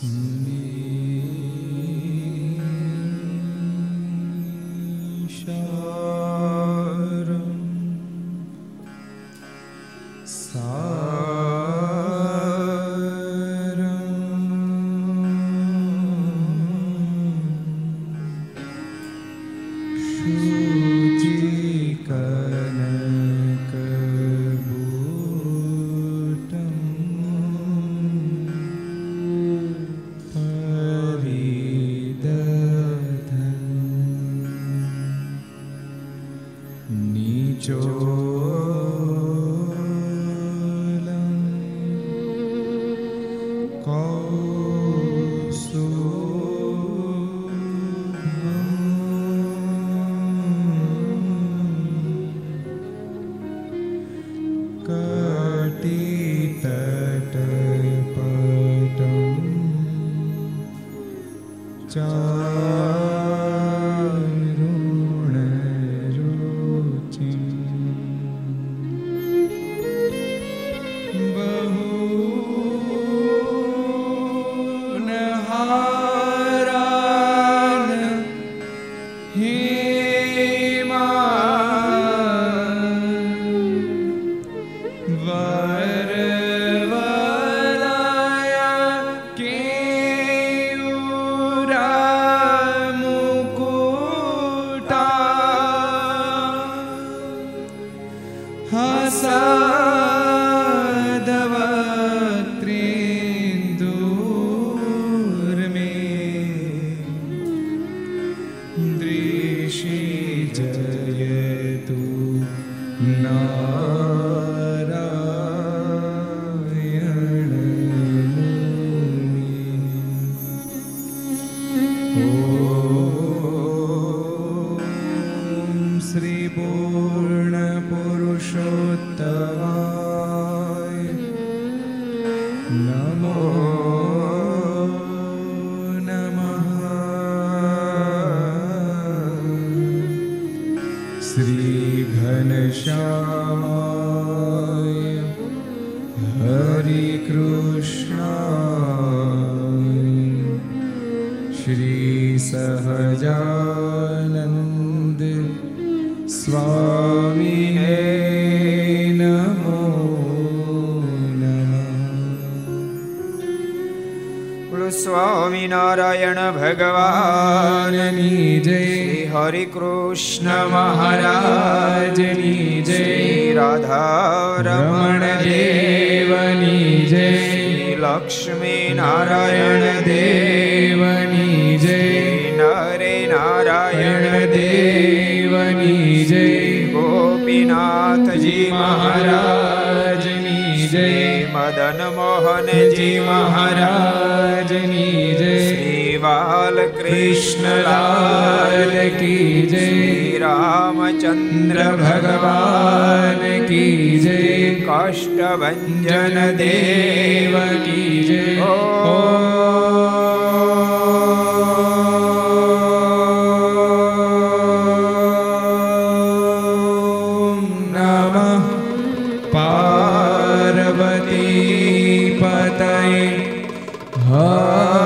Yes. ीषि Allah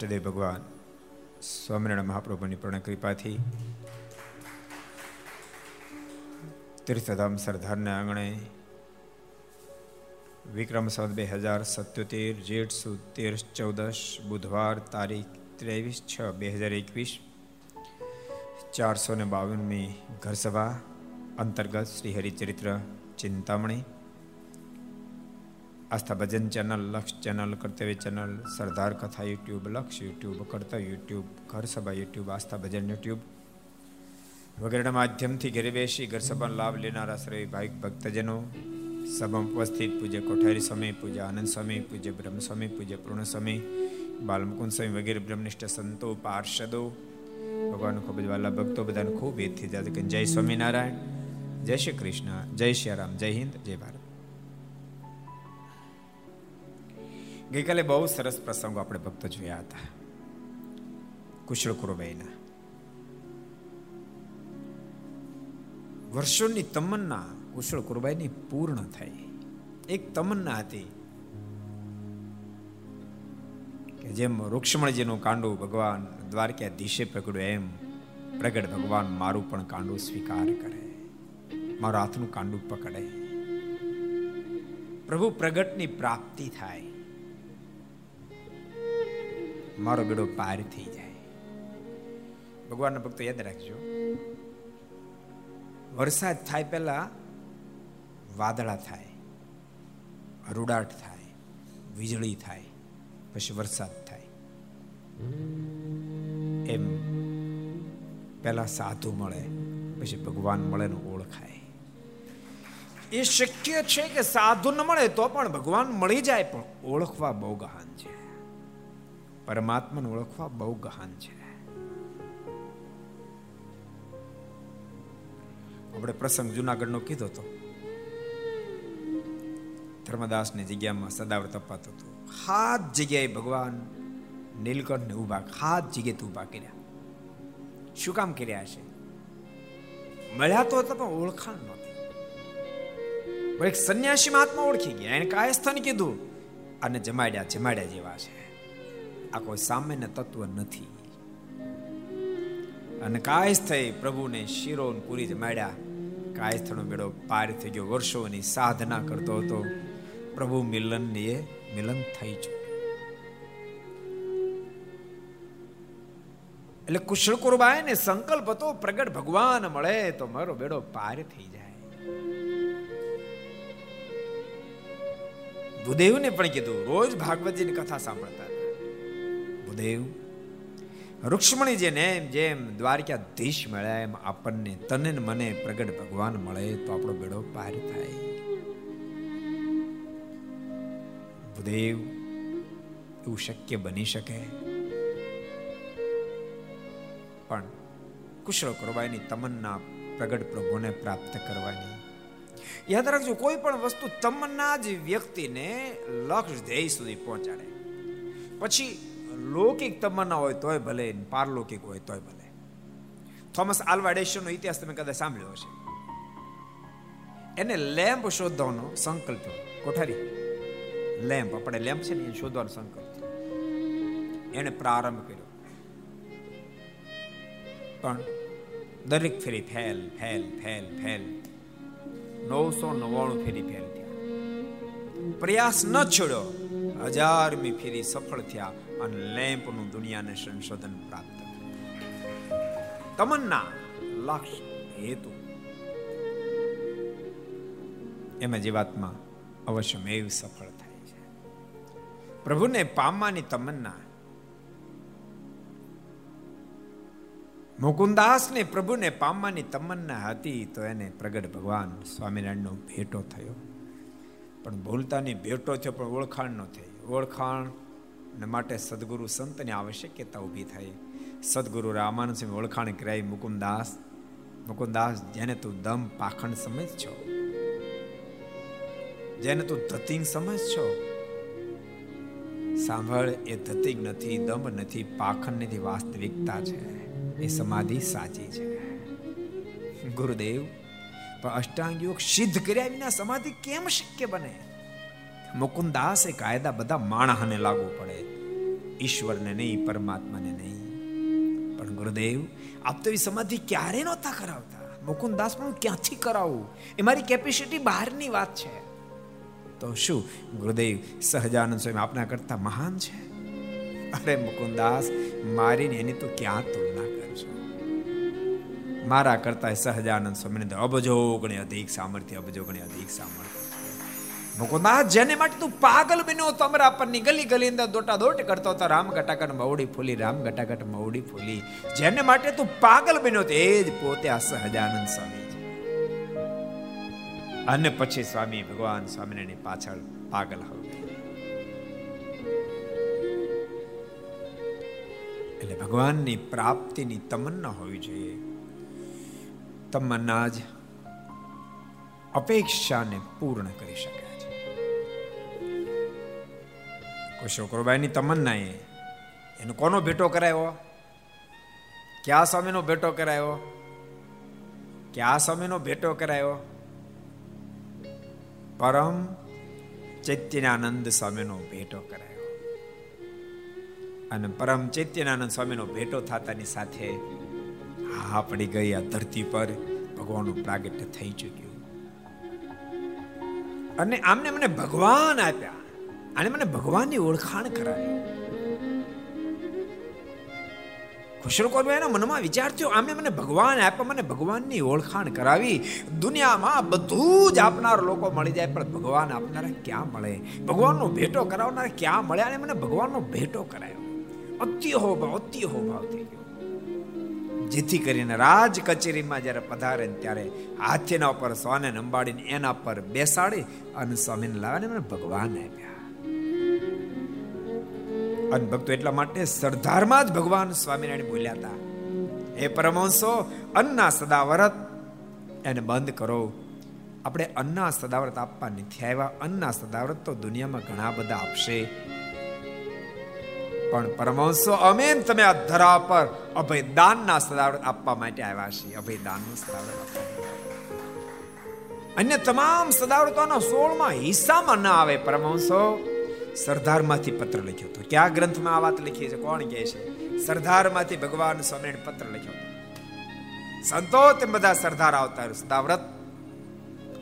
ઈષ્ટદેવ ભગવાન, સ્વામિનારાયણ મહાપ્રભુની પૂર્ણ કૃપાથી તીર્થધામ સરદારના આંગણે વિક્રમ સંત બે હજાર સત્યોતેર, જેઠ સુદ તેર ચૌદશ, બુધવાર તારીખ ત્રેવીસ છ બે હજાર એકવીસ, ચારસો ને બાવનમી ઘરસભા અંતર્ગત Shri Haricharitra Chintamani Aastha Bhajan channel, Laksh channel, Kartavya channel, Sardar Katha YouTube, Laksh YouTube, કર્તવ્ય યુટ્યુબ, ઘર સભા યુટ્યુબ, આસ્થા ભજન યુટ્યુબ વગેરેના માધ્યમથી ઘરે બેસી ઘર સભાનો લાભ લેનારા શ્રી ભાઈ ભક્તજનો સભા ઉપસ્થિત પૂજ્ય કોઠારી સ્વામી, પૂજ્ય આનંદ સ્વામી, પૂજ્ય બ્રહ્મ સ્વામી, પૂજ્ય પૂર્ણ સ્વામી, બાલમકુંદ સ્વામી વગેરે બ્રહ્મનિષ્ઠ સંતો, પાર્ષદો ભગવાન ખૂબ જ વાલા ભક્તો બધાને ખૂબ એથી જય સ્વામિનારાયણ, જય શ્રી કૃષ્ણ, જય શ્રી રામ, જય હિન્દ, જય ભારત. ગઈકાલે બહુ સરસ પ્રસંગો આપણે ભક્તો જોયા હતા. કુશળ કુરુબાઈના. વર્ષોની તમન્ના કુશળ કુરબાઈની પૂર્ણ થઈ. એક તમન્ના હતી કે જેમ રૂક્ષ્મણજીનું કાંડું ભગવાન દ્વારકાધીશે પકડ્યું, એમ પ્રગટ ભગવાન મારું પણ કાંડું સ્વીકાર કરે. મારું હાથનું કાંડું પકડે. પ્રભુ પ્રગટની પ્રાપ્તિ થાય. મારો બેડો પાર થઈ જાય. ભગવાનના ભક્તો યાદ રાખજો. વરસાદ થાય પહેલા વાદળા થાય, રૂડાટ થાય, વીજળી થાય, પછી વરસાદ થાય. એમ પહેલા સાધુ મળે, પછી ભગવાન મળે ને ઓળખાય. એ શક્ય છે કે સાધુ ન મળે તો પણ ભગવાન મળી જાય પણ ઓળખવા બહુ ગહાન. પરમાત્માને ઓળખવા બહુ ગહાન છે. આપણે પ્રસંગ જુનાગઢનો કીધો હતો ધર્મદાસની જગ્યામાં સદાવર તપાતો હતો. હાથ જગ્યાએ ભગવાન નીલકંઠને ઊભા હાથ જગ્યાએ ઊભા કર્યા. શું કામ કર્યા છે મળ્યા તો હતા પણ ઓળખાણ નહોતી. એક સંન્યાસી મહાત્મા ઓળખી ગયા. એને કાયસ્થાન કીધું અને જમાડ્યા જમાડ્યા જેવા છે. આ કોઈ સામાન્ય તત્વ નથી. અને કાયસ્થ પ્રભુને શિરો પૂરી જમાડ્યા કાયસ્થનો મેળો પાર થઈ ગયો. વર્ષોની સાધના કરતો હતો. પ્રભુ મિલન એ મિલન થઈ ચુક્યું. એટલે કુશળ કુરબાય ને સંકલ્પ હતો, પ્રગટ ભગવાન મળે તો મારો બેડો પાર થઈ જાય. ભૂદેવને પણ કીધું, રોજ ભાગવતજીની કથા સાંભળતા ભૂદેવ રૂક્ષ્મણી જેને જેમ દ્વારકાધીશ મળ્યા, એમ આપણને તને મને પ્રગટ ભગવાન મળે, તો આપણો બેડો પાર થાય. દેવ એવું શક્ય બની શકે? પણ કુશળ કરવાની તમન્ના પ્રગટ પ્રભુને પ્રાપ્ત કરવાની. યાદ રાખજો, કોઈ પણ વસ્તુ તમન્ના જ વ્યક્તિને લક્ષ્ય ધ્યેય સુધી પહોંચાડે. પછી લૌકિક તમન્ના હોય તોય ભલે પારલૌકિક હોય તોય ભલે થોમસ આલ્વા એડિશનનો ઇતિહાસ તમે કદાચ સાંભળ્યો હશે એને લેમ્પ શોધવાનો સંકલ્પ કોઠારી લેમ્પ આપણે લેમ્પ છે ને એ શોધવાનો સંકલ્પ એને પ્રારંભ કર્યો પણ દરેક ફેરી ફેલ ફેલ ફેલ ફેલ નવસો નવ્વાણું ફેરી ફેલ થયા પ્રયાસ ન છોડ્યો હજારમી ફેરી સફળ થયા અને લેમ્પનું દુનિયાને સંશોધન પ્રાપ્ત તમન્ના લક્ષ હેતુ. એમાં જીવાત્મા અવશ્ય મેવ સફળ થાય છે. પ્રભુને પામવાની તમન્ના. મુકુંદાસને પ્રભુને પામવાની તમન્ના હતી તો એને પ્રગટ ભગવાન સ્વામિનારાયણનો ભેટો થયો. પણ ભૂલતાની ભેટો થયો, પણ ઓળખાણ ન થઈ. ઓળખાણ માટે સદગુરુ સંતની આવશ્યકતા ઊભી થઈ સદગુરુ રામાનંદ સ્વામી ઓળખાણ કરાઈ મુકુમદાસ મુકુમદાસ જેને તું દમ, પાખંડ સમજ છો. જેને તું ધતિંગ સમજ છો. સાંભળ, એ ધતિંગ નથી, દમ નથી, પાખંડ નથી, વાસ્તવિકતા છે. એ સમાધિ સાચી છે. ગુરુદેવ, પણ અષ્ટાંગ યોગ સિદ્ધ કર્યા વિના સમાધિ કેમ શક્ય બને? મુકુંદાસ એ કાયદા બધા માણસને લાગુ પડે. ઈશ્વરને નહીં, પરમાત્માને નહીં. પણ ગુરુદેવ, આપ તો એ સમાધિ ક્યારે નહોતા કરાવતા. મુકુંદાસ પણ ક્યાંથી કરાવું? એ મારી કેપેસિટી બહારની વાત છે. તો શું? ગુરુદેવ, સહજાનંદ સ્વામી આપના કરતા મહાન છે? અરે મુકુંદાસ, મારીને એની તો ક્યાં તુલના કરશો? મારા કરતા સહજાનંદ સ્વામીને અબજો અધિક સામર્થ્ય અબજો અધિક સામર્થ્ય. મુકુંદાસ જેને માટે તું પાગલ બન્યો તો અમરા પરની ગલી ગલી અંદર દોટા દોટ કરતો હતો રામ ઘટાકટ મવડી ફૂલી, રામ ઘટાકટ મવડી ફૂલી. જેને માટે તું પાગલ બન્યો તે જ પોતે આ સહજાનંદ સ્વામી છે. અને પછી સ્વામી ભગવાન સ્વામિનારાયણ પાછળ પાગલ હવે. એટલે ભગવાનની પ્રાપ્તિની તમન્ના હોવી જોઈએ. તમન્ના જ અપેક્ષાને પૂર્ણ કરી શકે કોઈ છોકરોબાઈની તમન્ના એ. એનો કોનો ભેટો કરાયો? ક્યાં સ્વામીનો ભેટો કરાયો? ક્યાં સ્વામીનો ભેટો કરાયો? પરમ ચૈત્યનાનંદ સ્વામીનો ભેટો કરાયો. અને પરમ ચૈત્યનાનંદ સ્વામીનો ભેટો થતાની સાથે હા પડી ગઈ આ ધરતી પર ભગવાનનું પ્રાગટ્ય થઈ ચૂક્યું. અને આમને મને ભગવાન આપ્યા. અને મને ભગવાનની ઓળખાણ કરાવી. ખુશરકોર એના મનમાં વિચાર થયો, આમે મને ભગવાન આપ્યા, મને ભગવાનની ઓળખાણ કરાવી. દુનિયામાં બધું જ આપનાર લોકો મળી જાય, પણ ભગવાન આપનારા ક્યાં મળે? ભગવાનનો ભેટો કરાવનારા ક્યાં મળ્યા અને મને ભગવાનનો ભેટો કરાયો. અતિ હો ભાવ અતિ હો ભાવ થઈ ગયો. જેથી કરીને રાજ કચેરીમાં જ્યારે પધારે ત્યારે હાથીના ઉપર સ્વાને નંબાડીને એના પર બેસાડી અને સ્વામીને લાવીને મને ભગવાન આપ્યા. અને ભક્તો એટલા માટે સરદારમાં જ ભગવાન સ્વામિનારાયણ બોલ્યા હતા. એ પરમહંસો, અન્ના સદાવ્રત એને બંધ કરો. આપણે અન્ના સદાવ્રત આપવા નથી આવ્યા. અન્ના સદાવ્રત તો દુનિયામાં ઘણા બધા આપશે. પણ પરમહંસો, અમે તમે આ ધરા પર અભય દાનના સદાવ્રત આપવા માટે આવ્યા છીએ. અભયદાનનું સદાવ્રત અન્ય તમામ સદાવ્રતોના સોળમાં હિસ્સામાં ના આવે પરમહંસો. સરદારમાંથી પત્ર લખ્યો હતો. ક્યાં ગ્રંથમાં આ વાત લખી છે? કોણ કહે છે? સરદારમાંથી ભગવાન સ્વામિનારાયણ પત્ર લખ્યો હતો. સંતો તે બધા સરદાર આવતા સદાવ્રત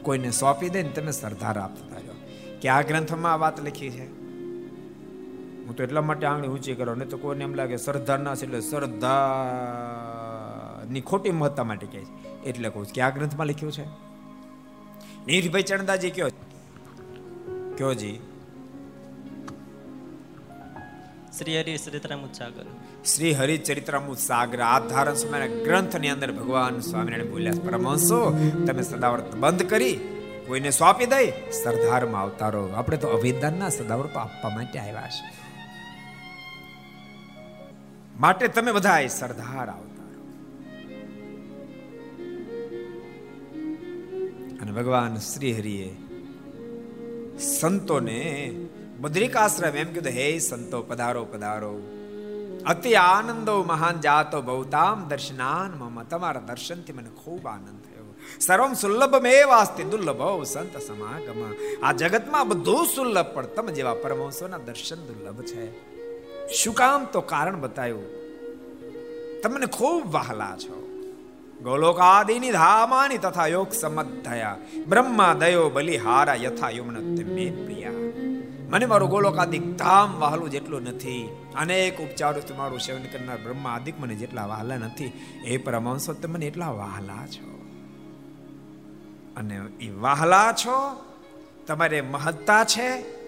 કોઈને સોંપી દે ને તમે સરદાર આપતા રહ્યો. ક્યાં ગ્રંથમાં આ વાત લખી છે? હું તો એટલા માટે આંગળી ઊંચી કરો ને તો કોઈને એમ લાગે સરદાર ના છે એટલે સરદારની ખોટી મહત્તા માટે કહે છે. એટલે કહું ક્યાં ગ્રંથમાં લખ્યું છે? નીરભાઈ ચણદાજી કયો કયો જી? શ્રી હરિ ચરિત્રામૃત સાગર શ્રી હરિચરિત્રામૃત સાગર આ ધારણ સમયના ગ્રંથની અંદર ભગવાન સ્વામિનારાયણ બોલ્યા પરમહંસો, તમે સદાવ્રત બંધ કરી, કોઈને સોંપી દઈ, સરદારમાં અવતારો. આપણે તો અભિદાનના સદાવ્રત આપવા માટે આવ્યા છે. માટે તમે બધા સરદાર અવતારો. અને ભગવાન શ્રી હરિએ સંતોને બદ્રિકાશ્રમ એમ કીધું, હે સંતો, પધારો પધારો. અતિ આનંદો મહાન જાતો બહુતામ દર્શનાન મમ. તમારા દર્શનથી મને ખૂબ આનંદ થયો. સર્વમ સુલભ મેવાસ્તિ દુર્લભ સંત સમાગમ. આ જગતમાં બધું સુલભ, પણ તમે જેવા પરમહંસોના દર્શન દુર્લભ છે. શું કામ તો કારણ બતાવ્યું તમને ખૂબ વહાલા છો. ગોલોકાદિની ધામાની તથા યોગ સમધયા બ્રહ્મા દયો બલિહારા યથા યુમન પ્રિયા. મને મારું ગોલોકાદિક ધામ વહાલું જેટલું નથી. અનેક ઉપચારોથી મારું સેવન કરનાર બ્રહ્મા આદિક મને જેટલા વહાલા નથી. એ પરમાંશો તમે મને એટલા વહાલા છો. અને એ વહાલા છો, તમારે મહત્તા છે.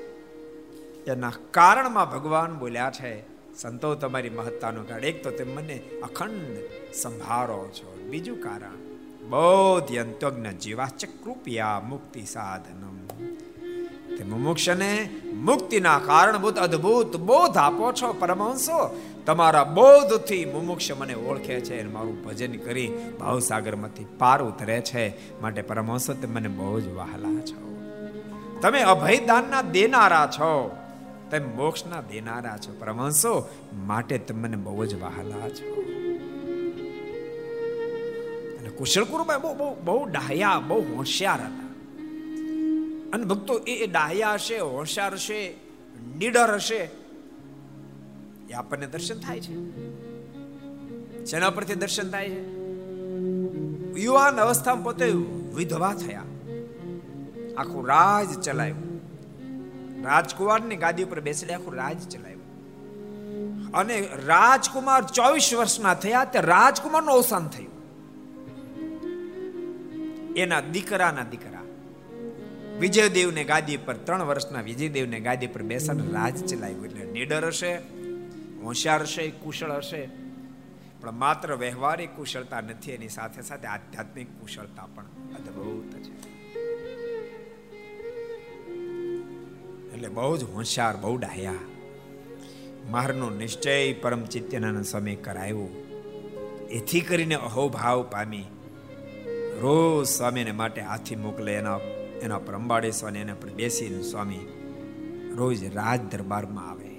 એના કારણમાં ભગવાન બોલ્યા છે, સંતો તમારી મહત્તાનું કારણ એક તો તમે મને અખંડ સંભાળો છો. બીજું કારણ, બૌદ્ધ અંતજ્ઞ જીવાચ કૃપયા મુક્તિ સાધનમ. તે મુમુક્ષને મુક્તિના કારણભૂત અદ્ભુત બોધ આપો છો પરમહંસો. તમારા બોધથી મુમુક્ષ મને ઓળખે છે અને મારું ભજન કરી ભાવસાગરમાંથી પાર ઉતરે છે. માટે પરમહંસો તે મને બહુ જ વહાલા છો. તમે અભયદાનના દેનારા છો. તમે મોક્ષના દેનારા છો. પરમહંસો, માટે તમે મને બહુ જ વહાલા છો. અને કુશળ કુરુભાઈ બહુ બહુ બહુ ડાહ્યા, બહુ હોશિયાર હતા. અને ભક્તો એ ડાહ્યા હશે, હોશિયાર હશે, નીડર હશે. એ આપણને દર્શન થાય છે. જેના પરથી દર્શન થાય છે? યુવાન અવસ્થામાં પોતે વિધવા થયા. આખું રાજ ચલાવ્યું. રાજકુમારની ગાદી ઉપર બેસીને આખું રાજ ચલાવ્યું. અને રાજકુમાર ચોવીસ વર્ષના થયા, તે રાજકુમારનું અવસાન થયું. એના દીકરાના દીકરા. વિજયદેવને ગાદી પર, ત્રણ વર્ષના વિજયદેવને ગાદી પર બેસાને રાજ ચલાવ્યું એટલે નીડર હશે, હોશિયાર હશે, કુશળ હશે. પણ માત્ર વ્યવહારિક કુશળતા નથી, એની સાથે સાથે આધ્યાત્મિક કુશળતા પણ અદ્ભુત છે. એટલે બહુ જ હોશિયાર, બહુ ડાયા મારનો નિશ્ચય પરમ ચિત્યનાનંદ સ્વામી કરાયો. એથી કરીને અહોભાવ પામી. રોજ સ્વામીને માટે હાથી મોકલે એના એના પર અંબાડેશ્વર એના પર બેસીને સ્વામી રોજ રાજ દરબારમાં આવે.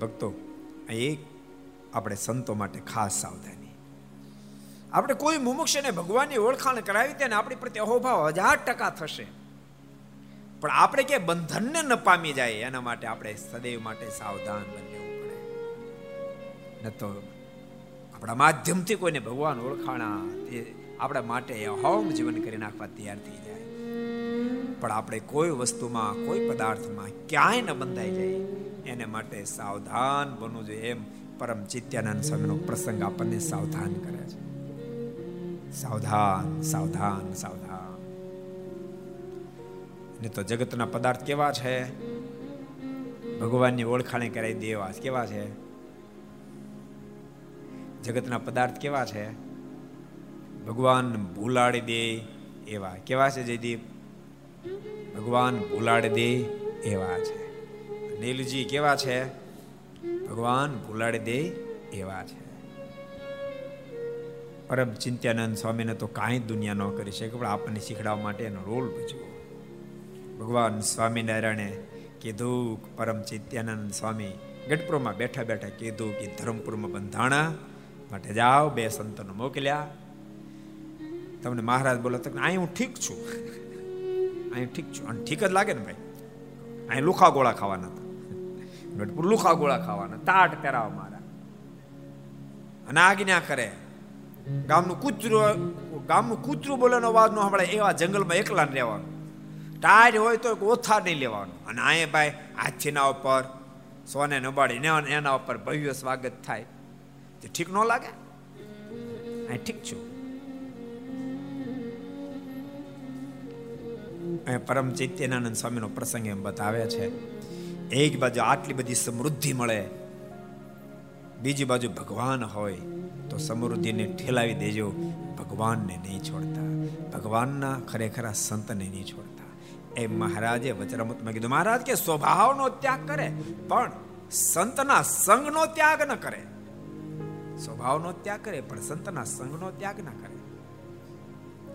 ભક્તો એક આપણે સંતો માટે ખાસ સાવધાની. આપણે કોઈ મુમુક્ષને ભગવાનની ઓળખાણ કરાવી તેને આપણી પ્રત્યે અહોભાવ હજાર ટકા થશે. પણ આપણે કે બંધનને ન પામી જાય, એના માટે આપણે સદૈવ માટે સાવધાન બનવું પડે. ન તો આપણા માધ્યમથી કોઈને ભગવાન ઓળખાણા તે આપણા માટે હોમ જીવન કરી નાખવા તૈયાર થઈ જાય. પણ આપણે કોઈ વસ્તુમાં, કોઈ પદાર્થમાં ક્યાંય ન બંધાઈ જાય. એને માટે સાવધાન બનવું જોઈએ એમ પરમ ચિત્યાનંદ સ્વામીનો પ્રસંગ આપણને સાવધાન કરે છે. સાવધાન સાવધાન સાવધાન. ને તો જગતના પદાર્થ કેવા છે? ભગવાનની ઓળખાણી કરાવી દેવા કેવા છે? જગતના પદાર્થ કેવા છે? ભગવાન ભૂલાડી દે એવા. કેવા છે જયદીપ? ભગવાન ભૂલાડી દે એવા છે. નીલજી, કેવા છે? ભગવાન ભૂલાડી દે એવા છે. પરમ ચિંત્યાનંદ સ્વામીને તો કાંઈ દુનિયા ન કરી શકે, પણ આપણને શીખડાવવા માટે એનો રોલ ભજવો. ભગવાન સ્વામિનારાયણે કીધું પરમ ચિત્યાનંદ સ્વામી, ગઢપુરમાં બેઠા બેઠા કીધું કે ધરમપુરમાં બંધાણા, માટે જાઓ, બે સંતનો મોકલ્યા તમને મહારાજ બોલો તો અહીં હું ઠીક છું. અહીં ઠીક છું. અને ઠીક જ લાગે ને ભાઈ? અહીં લુખા ગોળા ખાવાના હતા. ગઢપુર લુખા ગોળા ખાવાના. તાટ પહેરાવા મારા. અને આજ્ઞા કરે. ગામનું કૂતરું ગામનું કૂતરું બોલેનો અવાજ નો સાંભળે એવા જંગલમાં એકલા રહેવાનું. ટાયર હોય તો ઓથા નહીં લેવાનું. અને અહીંયા ભાઈ, હાથીના ઉપર, સોને નબાડી એના ઉપર ભવ્ય સ્વાગત થાય. તે ઠીક ન લાગે? અહીં ઠીક છું. પરમ ચૈત્યનાનંદ સ્વામીનો પ્રસંગ એમ બતાવે છે. એક બાજુ આટલી બધી સમૃદ્ધિ મળે, બીજી બાજુ ભગવાન હોય, તો સમૃદ્ધિને ઠેલાવી દેજો. ભગવાનને નહીં છોડતા. ભગવાનના ખરેખરા સંતને નહીં છોડતા. એ મહારાજે વચરામૃતમાં કીધું, મહારાજ કે સ્વભાવનો ત્યાગ કરે, પણ સંતના સંગનો ત્યાગ ન કરે. સ્વભાવનો ત્યાગ કરે, પણ સંતના સંગનો ત્યાગ ના કરે.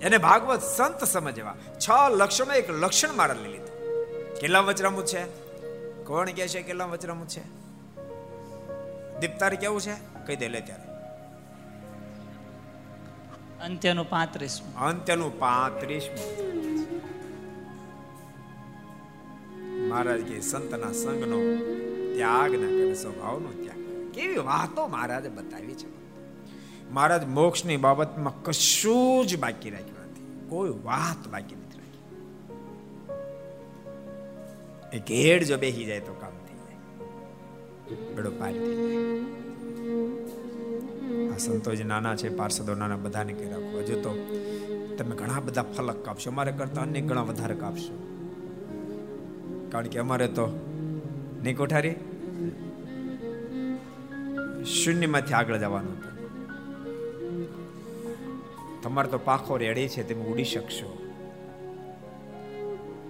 એને ભાગવત સંત સમજવા. છ લક્ષણો એક લક્ષણ મારા લીધું. કેટલા વચરામૃત છે? કોણ કે છે કેટલા વચરામૃત છે? દીપતાર કેવું છે? કહી દે લે ત્યારે. અંત્યનું પાંત્રીસ અંત્યનું પાંત્રીસ મહારાજ કે સંતના સંગનો ત્યાગ ના કરે સ્વભાવનો ત્યાગ. કેવી વાતો મહારાજે બતાવી છે. મહારાજ મોક્ષની બાબતમાં કશું જ બાકી રાખ્યું નથી. કોઈ વાત બાકી નથી રાખી. એ ઘેડ જો બેસી જાય તો કામ થઈ જાય. બેડો પાર થઈ જાય. આ સંતોજી નાના છે, પાર્ષદો નાના, બધાને કહી રાખો. હજુ તો તમે ઘણા બધા ફલક કાપશો. અમારે કરતા અનેક ઘણા વધારે કાપશો. કારણ કે અમારે તો નહીં કોઠારી? શૂન્યમાંથી આગળ જવાનું તમારે તો પાખો રેડી છે, તમે ઉડી શકશો.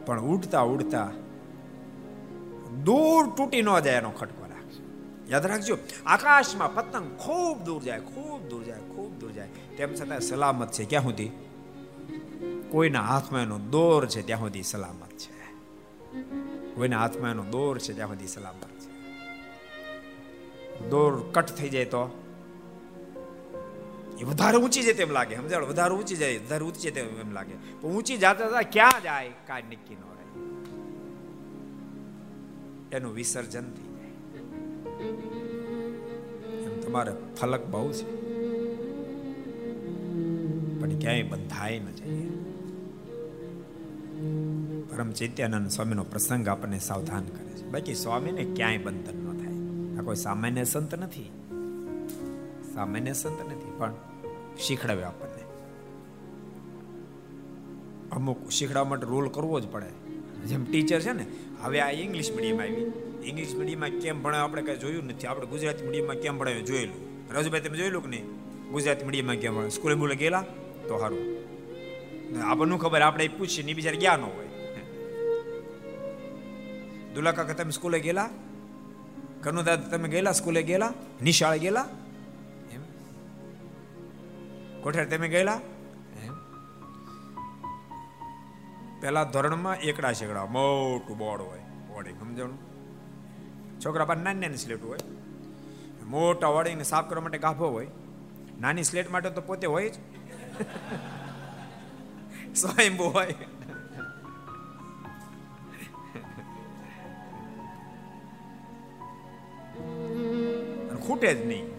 પણ ઉડતા ઉડતા દૂર તૂટી ન જાય એનો ખટકો રાખજો યાદ રાખજો, આકાશમાં પતંગ ખૂબ દૂર જાય, ખૂબ દૂર જાય, ખૂબ દૂર જાય. તેમ છતાં સલામત છે, ક્યાં સુધી? કોઈના હાથમાં એનો દોર છે, ત્યાં સુધી સલામત છે. કોઈના હાથમાં એનો દોર છે, ત્યાં સુધી સલામત છે. દોર કટ થઈ જાય તો? એ વધારે ઊંચી જાય તેમ લાગે સમજાડો વધારે ઊંચી જાય, વધારે ઊંચી જાય એમ લાગે. પણ ઊંચી જાતા હતા, ક્યાં જાય? કાંઈ નક્કી ન રહે. એનું વિસર્જન થઈ જાય. એમ તમારે ફલક બહુ છે. પણ ક્યાંય બંધાય ન જાય. પરમ ચૈત્યાનંદ સ્વામીનો પ્રસંગ આપણને સાવધાન કરે છે. બાકી સ્વામીને ક્યાંય બંધન ન થાય. આ કોઈ સામાન્ય સંત નથી. સામાન્ય સંત પણ શીખડાવે આપણને. અમુક શીખડાવવા માટે રોલ કરવો જ પડે. જેમ ટીચર છે ને, હવે આ ઇંગ્લિશ મીડિયમ આવી. ઇંગ્લિશ મીડિયમમાં કેમ ભણાવે આપણે કઈ જોયું નથી. આપણે ગુજરાતી મીડિયમમાં કેમ ભણાવ્યું જોયેલું. રાજુભાઈ, તમે જોયેલું કે નહીં? ગુજરાતી મીડિયમમાં કેમ ભણાવે સ્કૂલે બોલે ગયેલા? તો સારું આપણને ખબર? આપણે પૂછીએ ને બિચારે ગયા ન હોય. દુલાકા તમે સ્કૂલે ગયેલા? કનુ દાદા તમે ગયેલા? સ્કૂલે ગયેલા? નિશાળે ગયેલા? કોઠાર તમે ગયેલા? પેલા ધોરણમાં એકડા શેકડા મોટું બોર્ડ હોય બોર્ડિંગ સમજણું. છોકરા પાસે નાની નાની સ્લેટ હોય. મોટા વળીને સાફ કરવા માટે ગાભો હોય. નાની સ્લેટ માટે તો પોતે હોય જ. સ્વયંભૂ હોય. ખૂટે જ નહીં.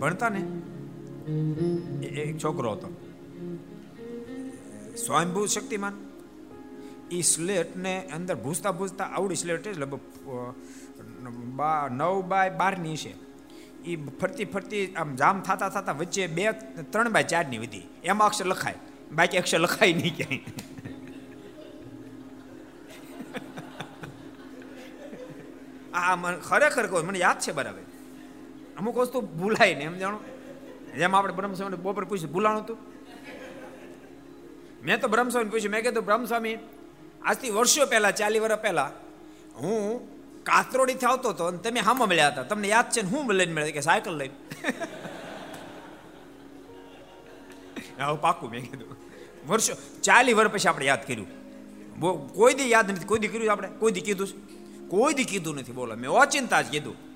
ભણતા ને? એક છોકરો હતો. સ્વયંભૂ શક્તિમાન. એ સ્લેટ ને અંદર ભૂસતા ભૂસતા આવડી સ્લેટ એટલે નવ બાય બારની છે. એ ફરતી ફરતી આમ જામ થતા થતા વચ્ચે બે, ત્રણ બાય ચારની વધી. એમાં અક્ષર લખાય. બાકી અક્ષર લખાય નહીં ક્યાંય. આ મને ખરેખર કહું, મને યાદ છે બરાબર. અમુક વસ્તુ ભૂલાય ને, એમ જાણો? જેમ આપણે બ્રહ્મસ્વામી બપોર પૂછ્યું, ભૂલાણું હતું મેં તો બ્રહ્મસ્વામી પૂછ્યું, મેં કીધું, બ્રહ્મસ્વામી, આજથી વર્ષો પહેલા ચાલી વર્ષ પહેલા, હું કાતરોડીથી આવતો હતો અને તમે હામાં મળ્યા હતા. તમને યાદ છે ને, હું લઈને મળ્યા, કે સાયકલ લઈને. આવું પાકું, મેં કીધું. વર્ષો ચાલી વર્ષ પછી આપણે યાદ કર્યું. કોઈ દી યાદ નથી, કોઈ દી કર્યું આપણે? કોઈ દી કીધું કોઈ દી કીધું નથી, બોલો. મેં અચિંતા જ કીધું.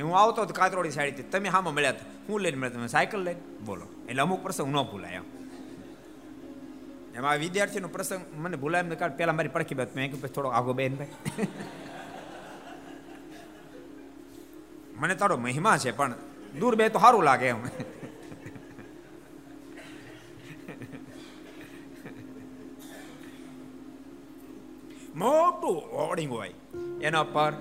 હું આવતો હતો કાતરોડી સાઈડથી તમે હામાં મળ્યા હતા હું લઈને મળ્યા, તમે સાયકલ લઈને? બોલો. એટલે અમુક પ્રસંગ ન ભૂલાય એમ. એમાં વિદ્યાર્થીનો પ્રસંગ મને ભૂલાય એમ કારણ પહેલાં મારી પડખી બાદ મેં કીધું થોડો આગો બેન ભાઈ. મને તારો મહિમા છે, પણ દૂર બે તો સારું લાગે એમ. મોટું હોર્ડિંગ હોય, એના પર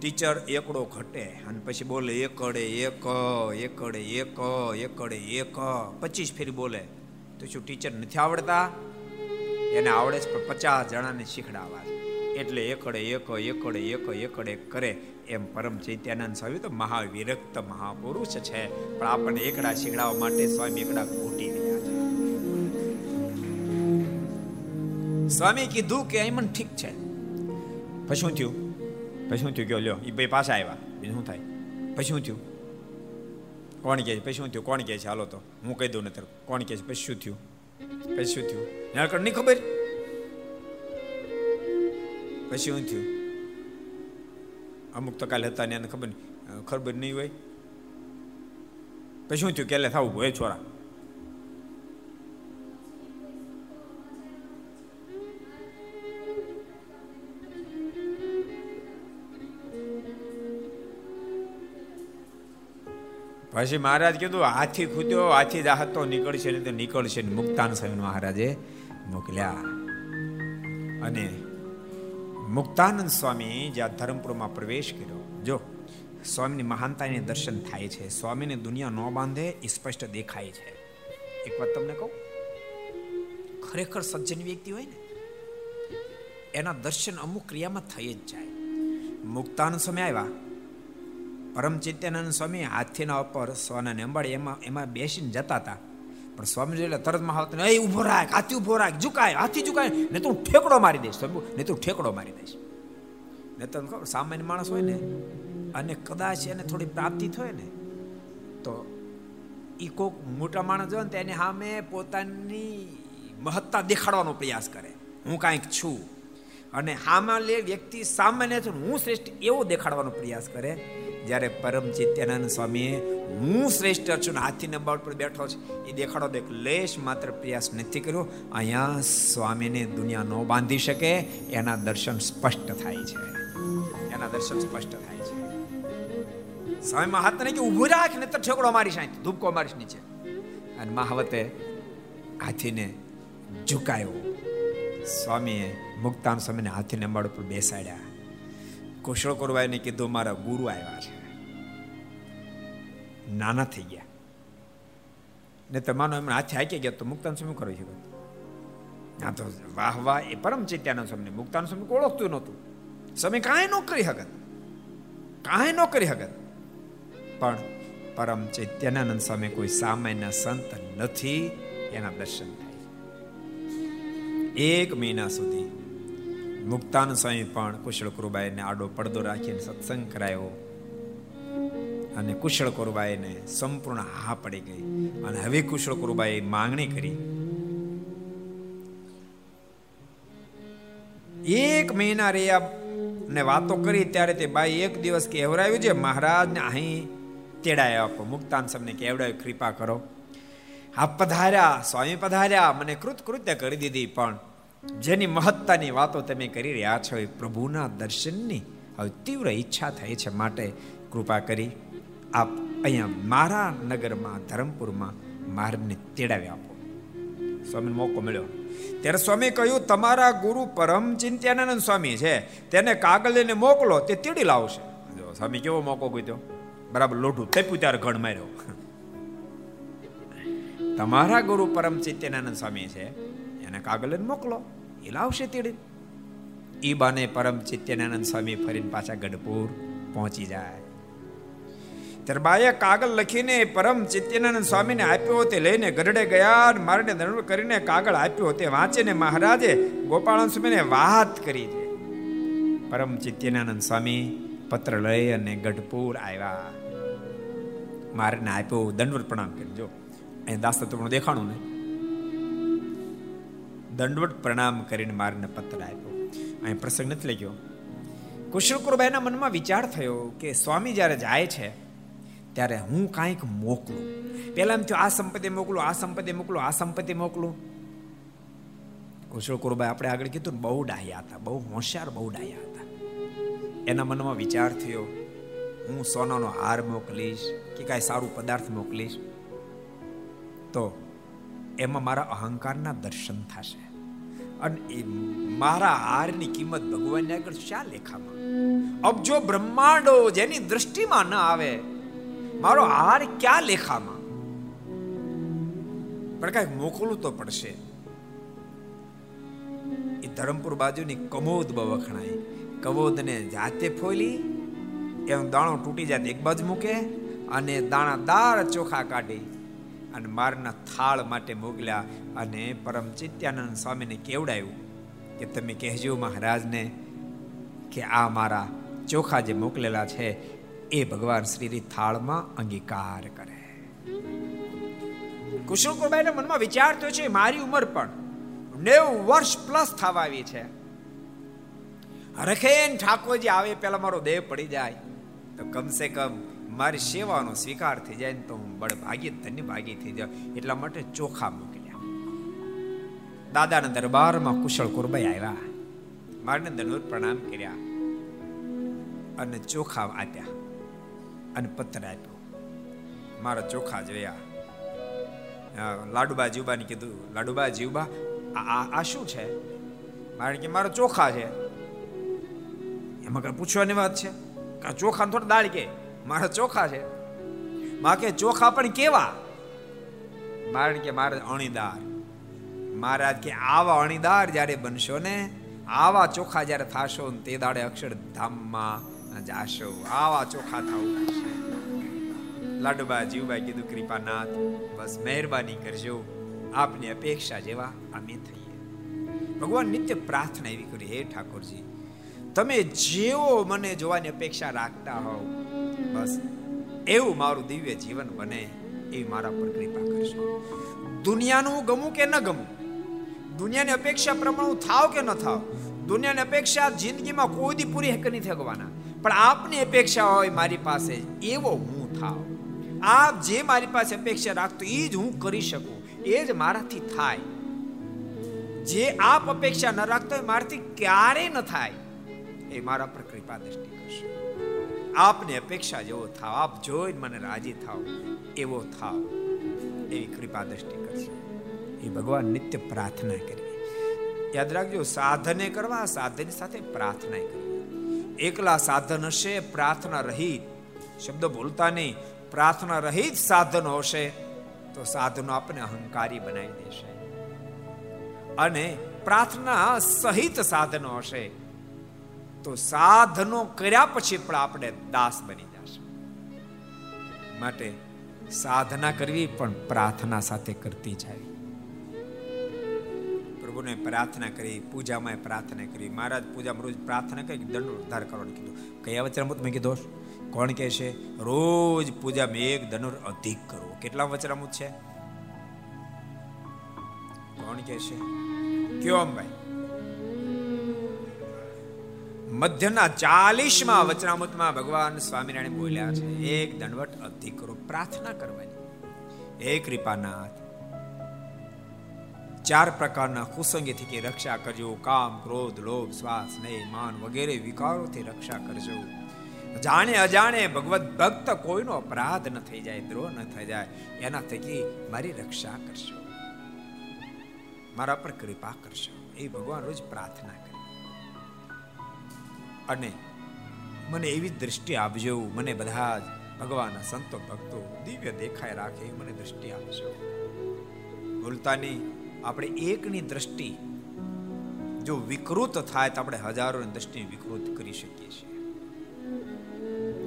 ટીચર એકડો ઘટે અને પછી બોલે એકડે એક એકડે એક એકડે એક. પચીસ ફેરી બોલે. તો શું ટીચર નથી આવડતા? એને આવડે છે, પણ પચાસ જણાને શીખડાવા. એટલે એકડે એક એકડે એક, એકડે કરે. એમ પરમ ચૈત્યાનંદ સ્વામી તો મહાવિરક્ત મહાપુરુષ છે. પણ આપણને એકડા શીખડાવવા માટે સ્વામી એકડા ખૂટી રહ્યા છે. સ્વામી કીધું કે એમ ઠીક છે. પછી શું થયું? પછી શું થયું ગયો લ્યો એ ભાઈ પાછા આવ્યા બીજું શું થાય પછી શું થયું કોણ કહે છે પછી શું થયું કોણ કહે છે હાલો તો હું કહી દઉં નતર કોણ કહે છે પછી શું થયું પછી શું થયું નળકડ નહીં ખબર પછી શું થયું અમુક તો કાલે હતા ને એને ખબર ખબર નહીં હોય પછી શું થયું કેલે થવું હોય છોરા પછી મહારાજ કીધું હાથી ખૂટ્યો હાથી દાહત તો નીકળશે ને તો નીકળશે ને મુક્તાન સ્વામી મહારાજે મોકલ્યા. અને મુક્તાનંદ સ્વામી જ્યાં ધર્મપુરમાં પ્રવેશ કર્યો, જો, સ્વામીની મહાનતાને દર્શન થાય છે. સ્વામીને દુનિયા ન બાંધે એ સ્પષ્ટ દેખાય છે. એક વાત તમને કહું? ખરેખર સજ્જન વ્યક્તિ હોય ને, એના દર્શન અમુક ક્રિયામાં થઈ જ જાય. મુક્તાનંદ સ્વામી આવ્યા. પરમ ચિત્યાનંદ સ્વામી હાથીના ઉપર સોનાને અંબાડી એમાં એમાં બેસીને જતા હતા. પણ સ્વામી એટલે તરત મહાવત એ ઊભો રાખ, હાથી ઊભો રાખ, ઝુકાય, હાથી ઝુકાય, ને તું ઠેકડો મારી દઈશ ને તું ઠેકડો મારી દઈશ. ને તમને ખબર, સામાન્ય માણસ હોય ને, અને કદાચ એને થોડી પ્રાપ્તિ થાય ને, તો એ કોઈક મોટા માણસ હોય ને, તો એની સામે પોતાની મહત્તા દેખાડવાનો પ્રયાસ કરે. હું કાંઈક છું. અને હામાં લે વ્યક્તિ સામાન્ય છે હું શ્રેષ્ઠ એવો દેખાડવાનો પ્રયાસ કરે જ્યારે પરમ ચિત્યાનંદ સ્વામીએ, હું શ્રેષ્ઠ છું હાથી નંબર પર બેઠો છે. એ દેખાડો દેખ લેશ માત્ર પ્રયાસ નથી કર્યો. અહીંયા સ્વામીને દુનિયા ન બાંધી શકે, એના દર્શન સ્પષ્ટ થાય છે. એના દર્શન સ્પષ્ટ થાય છે. સ્વામી હાથ ને કે ઊભું રાખ ને તો ઠેકડો મારીશ અહીં. ધૂપકો મારીશ નીચે. અને મહાવતે હાથીને ઝુકાયો. સ્વામીએ મુક્તાન સ્વામીને હાથીને મળ ઉપર બેસાડ્યા. કુશળ કરવાને કીધું, મારા ગુરુ આવ્યા છે. નાના થઈ ગયા. ને તમારો એમણે હાથે હાકી ગયા તો મુક્તાન સ્વામી કરો શકે ના તો વાહ વાહ, એ પરમ ચિત્યાનંદ સ્વામી. મુક્તાન સ્વામી ઓળખતું નહોતું. સ્વામી કાંઈ ન કરી હકત. કાંઈ ન કરી હકત. પણ પરમ ચૈત્યાનંદ સ્વામી કોઈ સામાન્ય સંત નથી, એના દર્શન થાય. એક મહિના સુધી મુક્તાનંદ સ્વામી પણ કુશળ કુરુબાઈને આડો પડદો રાખીને સત્સંગ કરાયો. અને કુશળ કુરુબાઈને સંપૂર્ણ હા પડી ગઈ. અને હવે કુશળ કુરુબાએ માંગણી કરી. એક મહિના રહ્યા અને વાતો કરી ત્યારે તે બાઈ એક દિવસ કહેવરાયું છે, મહારાજને અહીં તેડાય આપો. મુક્તાન સમને કેવડાવ્યું કૃપા કરો. આપ પધાર્યા, સ્વામી પધાર્યા, મને કૃત કૃત્ય કરી દીધી, પણ જેની મહત્તાની વાતો તમે કરી રહ્યા છો એ પ્રભુના દર્શનની હવે તીવ્ર ઈચ્છા થઈ છે માટે કૃપા કરી આપ અહીંયા મારા નગરમાં, ધરમપુરમાં મારને તેડાવી આપો. સ્વામીને મોકો મળ્યો. ત્યારે સ્વામી કહ્યું, તમારા ગુરુ પરમ ચિંત્યાનંદ સ્વામી છે. તેને કાગળ લઈને મોકલો, તે તેડી લાવશે. જો સ્વામી કેવો મોકો કીધો બરાબર લોઢું તેપ્યું ત્યારે ઘણ માર્યો. તમારા ગુરુ પરમ ચિત્યાનંદ સ્વામી છે. એને કાગળ મોકલો. એ લાવશે તેડી. ઈ બાને પરમ ચિત્યાનંદ સ્વામી ફરીને પાછા ગઢપુર પહોંચી જાય. ત્યારબાએ કાગળ લખીને પરમ ચિત્યાનંદ સ્વામીને આપ્યો તે લઈને ગઢડે ગયા મારને દંડ કરીને કાગળ આપ્યો તે વાંચીને મહારાજે ગોપાળન સ્વામીને વાત કરી છે પરમ ચિત્યાનંદ સ્વામી પત્ર લઈ અને ગઢપુર આવ્યા. મારને આપ્યો દંડવત પ્રણામ કરજો અહીં દાસતત્વનું દેખાણું ને દંડવત પ્રણામ કરીને મારને પત્ર આપ્યો. અહીં પ્રસંગ નથી લખ્યો. કુશળકુરબાઈના મનમાં વિચાર થયો કે સ્વામી જ્યારે જાય છે, ત્યારે હું કાંઈક મોકલું. પહેલાં એમ થયું, આ સંપત્તિ મોકલું, આ સંપત્તિ મોકલું, આ સંપત્તિ મોકલું. કુશળકુરબાઈ આપણે આગળ કીધું બહુ ડાહ્યા હતા, બહુ હોશિયાર, બહુ ડાહ્યા હતા. એના મનમાં વિચાર થયો, હું સોનાનો હાર મોકલીશ કે કાંઈ સારું પદાર્થ મોકલીશ? તો એમાં મારા અહંકારના દર્શન થશે. અને એ મારા હારની કિંમત ભગવાનને આગળ શા લેખામાં? અબજો બ્રહ્માંડો જેની દ્રષ્ટિમાં ન આવે, મારો હાર ક્યાં લેખામાં? પણ કંઈક મોકલું તો પડશે. એ ધરમપુર બાજુની કમોદ બ વખણાય. કમોદને જાતે ફોલી એનો દાણો તૂટી જાય એક બાજુ મૂકે અને દાણાદાર ચોખા કાઢી અને મારના થાળ માટે મોકલ્યા અને પરમ ચિત્યાનંદ સ્વામીને કેવડાયું કે તમે કહેજો મહારાજને કે આ મારા ચોખા જે મોકલેલા છે, એ ભગવાન શ્રીની થાળમાં અંગીકાર કરે. કુશળ કુરબાઈના મનમાં વિચાર થયો છે મારી ઉંમર પણ. નેવું વર્ષ પ્લસ થવા આવી છે. રખેન ઠાકોરજી આવે, પેલા મારો દેહ પડી જાય. તો કમસે કમ મારી સેવાનો સ્વીકાર થઈ જાય ને તો હું બળ ભાગી ધન્ય ભાગી થઈ જાય એટલા માટે ચોખા મોકલ્યા. દાદાના દરબારમાં કુશળ કુરબાઈ આવ્યા. મારને દંડવત પ્રણામ કર્યા અને ચોખા આપ્યા અને પથ્થર આપ્યો. મારા ચોખા જોયા. લાડુબા જીવબાને કીધું, લાડુબા જીવબા, આ શું છે? મારે કે, મારા ચોખા છે. એમાં કઈ પૂછવાની વાત છે? ચોખા થોડા દાળ કે? મારા ચોખા છે. માં કે, ચોખા પણ કેવા? મારણ કે મારે અણીદાર. મહારાજ કે, આવા અણીદાર જ્યારે બનશો ને, આવા ચોખા જ્યારે થાશો ને, તે દાડે અક્ષરધામમાં જાશો. આવા ચોખા થવું. લાડુબા જીવભાઈ કીધું, કૃપાનાથ, બસ મહેરબાની કરજો. આપની અપેક્ષા જેવા અમે થઈએ. ભગવાન નિત્ય પ્રાર્થના એવી કરી, હે ઠાકોરજી, તમે જેવો મને જોવાની અપેક્ષા રાખતા હોવ બસ. એવું મારું દિવ્ય જીવન બને એવી મારા પર કૃપા કરશો દુનિયાનું ગમું કે ન ગમું? દુનિયાની અપેક્ષા પ્રમાણે હું થાવ કે ન થાવ? દુનિયાની અપેક્ષા જિંદગીમાં કોઈ દી પૂરી નહીં થવાના પણ આપની અપેક્ષા હોય મારી પાસે એવો હું થાવ. આપ જે મારી પાસે અપેક્ષા રાખતો એ જ હું કરી શકું. એ જ મારાથી થાય. જે આપ અપેક્ષા ન રાખતો હોય મારાથી ક્યારેય ન થાય. એ મારા પર કૃપા દ્રષ્ટિ આપની અપેક્ષા જેવો થાવ. આપ જોઈને મને રાજી થાવ. એવો થાવ. એવી કૃપા દ્રષ્ટિ કરશે. એ ભગવાન નિત્ય પ્રાર્થના કરવી. યાદ રાખજો, સાધને કરવા, સાધન સાથે પ્રાર્થના કરવી. એકલા સાધન હશે, પ્રાર્થના રહિત. શબ્દ ભૂલતા નહીં. પ્રાર્થના રહિત સાધનો હશે, તો સાધનો આપને અહંકારી બનાવી દેશે. અને પ્રાર્થના સહિત સાધનો હશે. તો સાધનો કર્યા પછી પણ આપણે દાસ બની જશે. માટે સાધના કરવી પણ પ્રાર્થના સાથે કરતી જાય પ્રભુને પ્રાર્થના કરી, પૂજામાં પ્રાર્થના કરી. મહારાજ પૂજામાં રોજ પ્રાર્થના કરી, દંડ ઉદ્ધાર કરવાનું કીધું. કયા વચરામૃત મેં કીધું? કોણ કહે છે? રોજ પૂજામાં એક ધનુર અધિક કરવો કેટલા વચરામૃત છે? કોણ કહે છે? કયો ભાઈ મધ્યના ચાલીસમાં વચનામૃતમાં ભગવાન સ્વામિનારાયણ બોલ્યા છે, એક દંડવટ અધિકરો પ્રાર્થના કરવાની. એક કૃપાનાથ, ચાર પ્રકારના કુસંગીથી કે રક્ષા કરજો, કામ, ક્રોધ, લોભ, શ્વાસ, સ્નેહ, માન વગેરે વિકારોથી રક્ષા કરજો. જાણે અજાણે ભગવત ભક્ત કોઈનો અપરાધ ન થઈ જાય, દ્રોહ ન થઈ જાય એના થકી મારી રક્ષા કરશો મારા પર કૃપા કરશો એ ભગવાન, રોજ પ્રાર્થના અને મને એવી દ્રષ્ટિ આપજો. મને બધા જ ભગવાનના સંતો, ભક્તો દિવ્ય દેખાય રાખે મને દ્રષ્ટિ આપજો. ભૂલતાની આપણે એકની દ્રષ્ટિ જો વિકૃત થાય તો આપણે હજારોની દ્રષ્ટિ વિકૃત કરી શકીએ છીએ.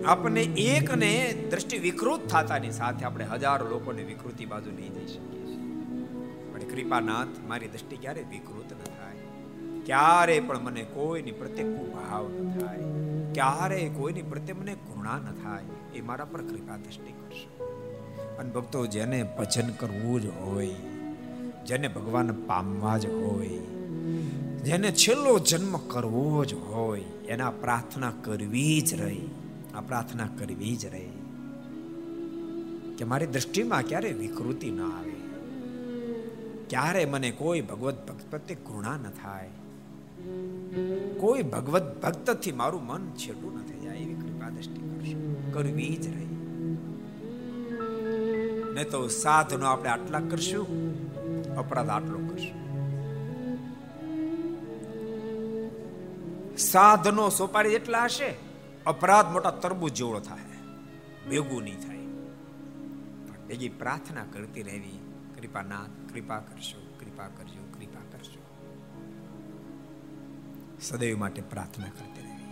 આપણને એકને દ્રષ્ટિ વિકૃત થતાની સાથે આપણે હજારો લોકોને વિકૃતિ બાજુ નહીં જઈ શકીએ છીએ. પણ કૃપાનાથ, મારી દ્રષ્ટિ ક્યારે વિકૃત ક્યારે પણ મને કોઈની પ્રત્યે કુભાવ ન થાય. ક્યારે કોઈની પ્રત્યે મને ઘૃણા ન થાય. એ મારા પર કૃપા દ્રષ્ટિ કરશે. અને ભક્તો, જેને ભજન કરવું જ હોય, જેને ભગવાન પામવા જ હોય, જેને છેલ્લો જન્મ કરવો જ હોય, એના પ્રાર્થના કરવી જ રહી. આ પ્રાર્થના કરવી જ રહી. કે મારી દ્રષ્ટિમાં ક્યારે વિકૃતિ ન આવે. ક્યારે મને કોઈ ભગવત ભક્ત પ્રત્યે ઘૃણા ન થાય. કોઈ ભગવત ભક્તથી મારું મન છેટું ન થઈ જાય એવી કૃપા દ્રષ્ટિ કરશો. કરવી જ રહી. ને તો સાધનો આપણે આટલા કરશું, અપરાધ આટલો કરશું. સાધનો સોપારી જેટલા હશે, અપરાધ મોટા તરબૂજ જેવડો થાય. ભેગું નહીં થાય. પણ ભેગી પ્રાર્થના કરતી રહેવી. કૃપાનાથ, કૃપા કરશો, કૃપા કરજો. સદૈવ માટે પ્રાર્થના કરતી રહેવી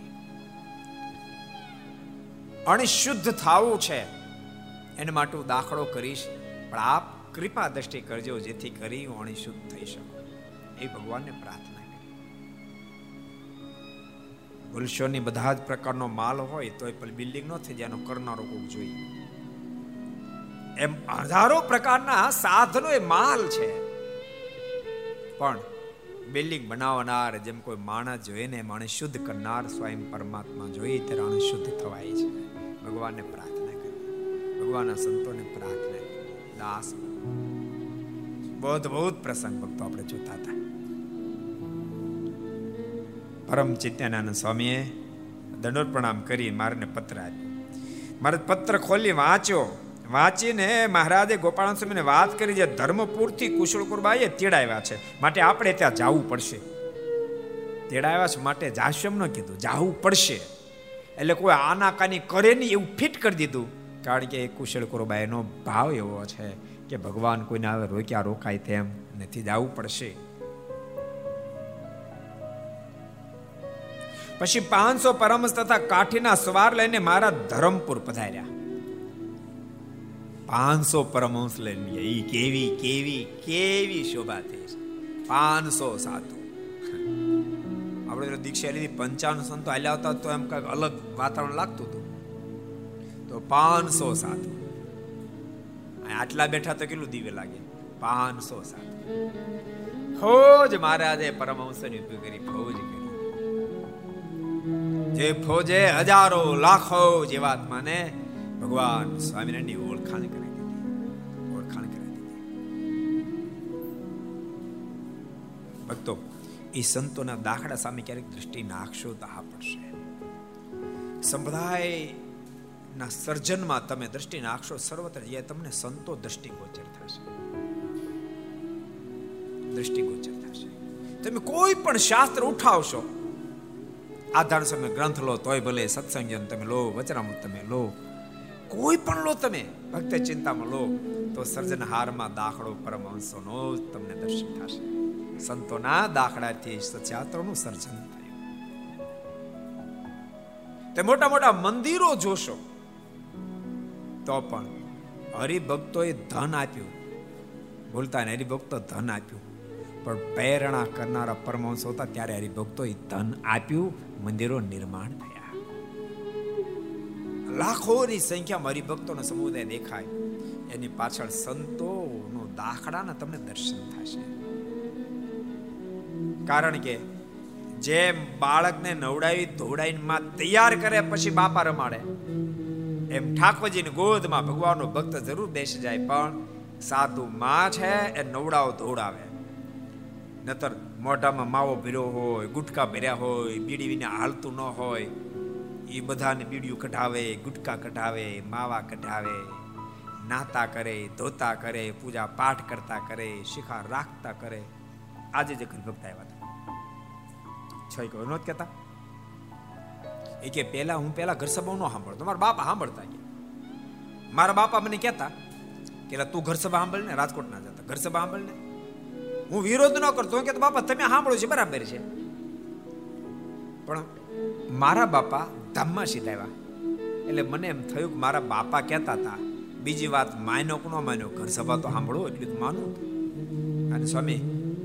અણશુદ્ધ થવું છે, એના માટે હું દાખલો કરીશ, પણ આપ કૃપા દ્રષ્ટિ કરજો, જેથી કરી હું અણશુદ્ધ થઈ શકું. એ ભગવાનને પ્રાર્થના ભૂલશોની બધા જ પ્રકારનો માલ હોય તો એ બિલ્ડિંગ ન થઈ જાય, એનો કરનારો કોક જોઈએ. એમ હજારો પ્રકારના સાધનો એ માલ છે. પણ બિલ્ડિંગ બનાવનાર, જેમ કોઈ માણસ જોઈએ ને માણસ શુદ્ધ કરનાર સ્વયં પરમાત્મા જોઈએ ત્યારે શુદ્ધ થવાય છે. ભગવાનને પ્રાર્થના કરી. ભગવાનના સંતોને પ્રાર્થના કરી. દાસ. બહુ બહુ પ્રસંગ ભક્તો આપણે જોતા હતા. પરમ ચિત્યાનંદ સ્વામીએ દંડોત પ્રણામ કરી, મારને પત્ર આપ્યો. મારે પત્ર ખોલી વાંચ્યો. વાંચીને મહારાજે ગોપાલ સ્વામીને વાત કરી જે ધર્મપુરથી કુશળ કુરબાએ તેડાવ્યા છે. માટે આપણે ત્યાં જવું પડશે. તેડાવ્યા છે માટે જાશમ ન કીધું, જવું પડશે. એટલે કોઈ આનાકાની કરે નહીં એવું ફિટ કરી દીધું. કારણ કે એ કુશળ કુરબાઈનો ભાવ એવો છે કે ભગવાન કોઈને આવે રોક્યા રોકાય તેમ નથી, જવું પડશે. પછી પાંચસો પરમસ તથા કાઠીના સવાર લઈને મારા ધરમપુર પધાર્યા. પાંચસો પરમહંસ લઈને એ કેવી કેવી કેવી શોભા થઈ છે. પાંચસો સાધુ. આપણે દીક્ષા લીધી પંચાવન સંતો હાલ્યા હતા તો એમ કંઈક અલગ વાતાવરણ લાગતું હતું. તો પાંચસો સાધુ. આટલા બેઠા તો કેટલું દિવ્ય લાગે? પાંચસો સાધુ. ફોજ મહારાજે પરમહંસની ઉપયોગ કરી, ફોજ કરી. જે ફોજે હજારો લાખો જીવાત્માને ભગવાન સ્વામિનારાયણની ઓળખાણ કરી દીધી. ઓળખાણ કરી દીધી. ભક્તો, એ સંતોના દાખલા સામે ક્યારેક દ્રષ્ટિ નાખશો તો હા પડશે. સંપ્રદાયના સર્જનમાં તમે દ્રષ્ટિ નાખશો સર્વત્ર જે તમને સંતો દ્રષ્ટિગોચર થશે. દ્રષ્ટિગોચર થશે. તમે કોઈ પણ શાસ્ત્ર ઉઠાવશો, આધાર સમય ગ્રંથ લો, તોય ભલે સત્સંગ તમે લો વચરામૃત તમે લો કોઈ પણ લો તમે, ભક્ત ચિંતામાં લો, તો સર્જનહારમાં દાખલો પરમહંસોનો તમને દર્શન થશે. સંતોના દાખલાથી સત્યાત્રોનું સર્જન થયું. તે મોટા મોટા મંદિરો જોશો, તો પણ હરિભક્તોએ ધન આપ્યું. ભૂલતા ને હરિભક્તો ધન આપ્યું. પણ પ્રેરણા કરનારા પરમહંસો હતા, ત્યારે હરિભક્તોએ ધન આપ્યું, મંદિરો નિર્માણ થયા. લાખોની સંખ્યામાં હરિભક્તોનો સમુદાય દેખાય. એની પાછળ સંતોનો દાખલાના તમને દર્શન થશે. કારણ કે જેમ બાળકને નવડાવી ધોવડાવીને માં તૈયાર કરે પછી બાપા રમાડે, એમ ઠાકોરજીની ગોદમાં ભગવાનનો ભક્ત જરૂર બેસી જાય, પણ સાધુ માં છે એ નવડાવ ધોવડાવે. નતર મોઢામાં માવો ભીરો હોય, ગુટકા ભર્યા હોય, બીડી વિના હાલતું ન હોય એ બધાને બીડીયું કઢાવે, ગુટકા કઢાવે, માવા કઢાવે, નાતા કરે, ધોતા કરે, પૂજા પાઠ કરતા કરે, શિખા રાખતા કરે. આજે જે ભક્ત આવ્યા હતા. છ એક નહોત કહેતા? એ કે, પહેલા હું પહેલા ઘર સભા ન સાંભળતો, મારા બાપા સાંભળતા કે મારા બાપા મને કહેતા કે તું ઘર સભા સાંભળ ને રાજકોટ ના જતા ઘર સભા સાંભળ ને હું વિરોધ ન કરતો કે બાપા, તમે સાંભળો છો, બરાબર છે. પણ મારા બાપા ધામમાં સીધાવ્યા એટલે મને એમ થયું કે મારા બાપા કહેતા હતા, બીજી વાત માન્યો કે ન માન્યો ઘર સભા તો સાંભળો, એટલું માનું. અને સ્વામી,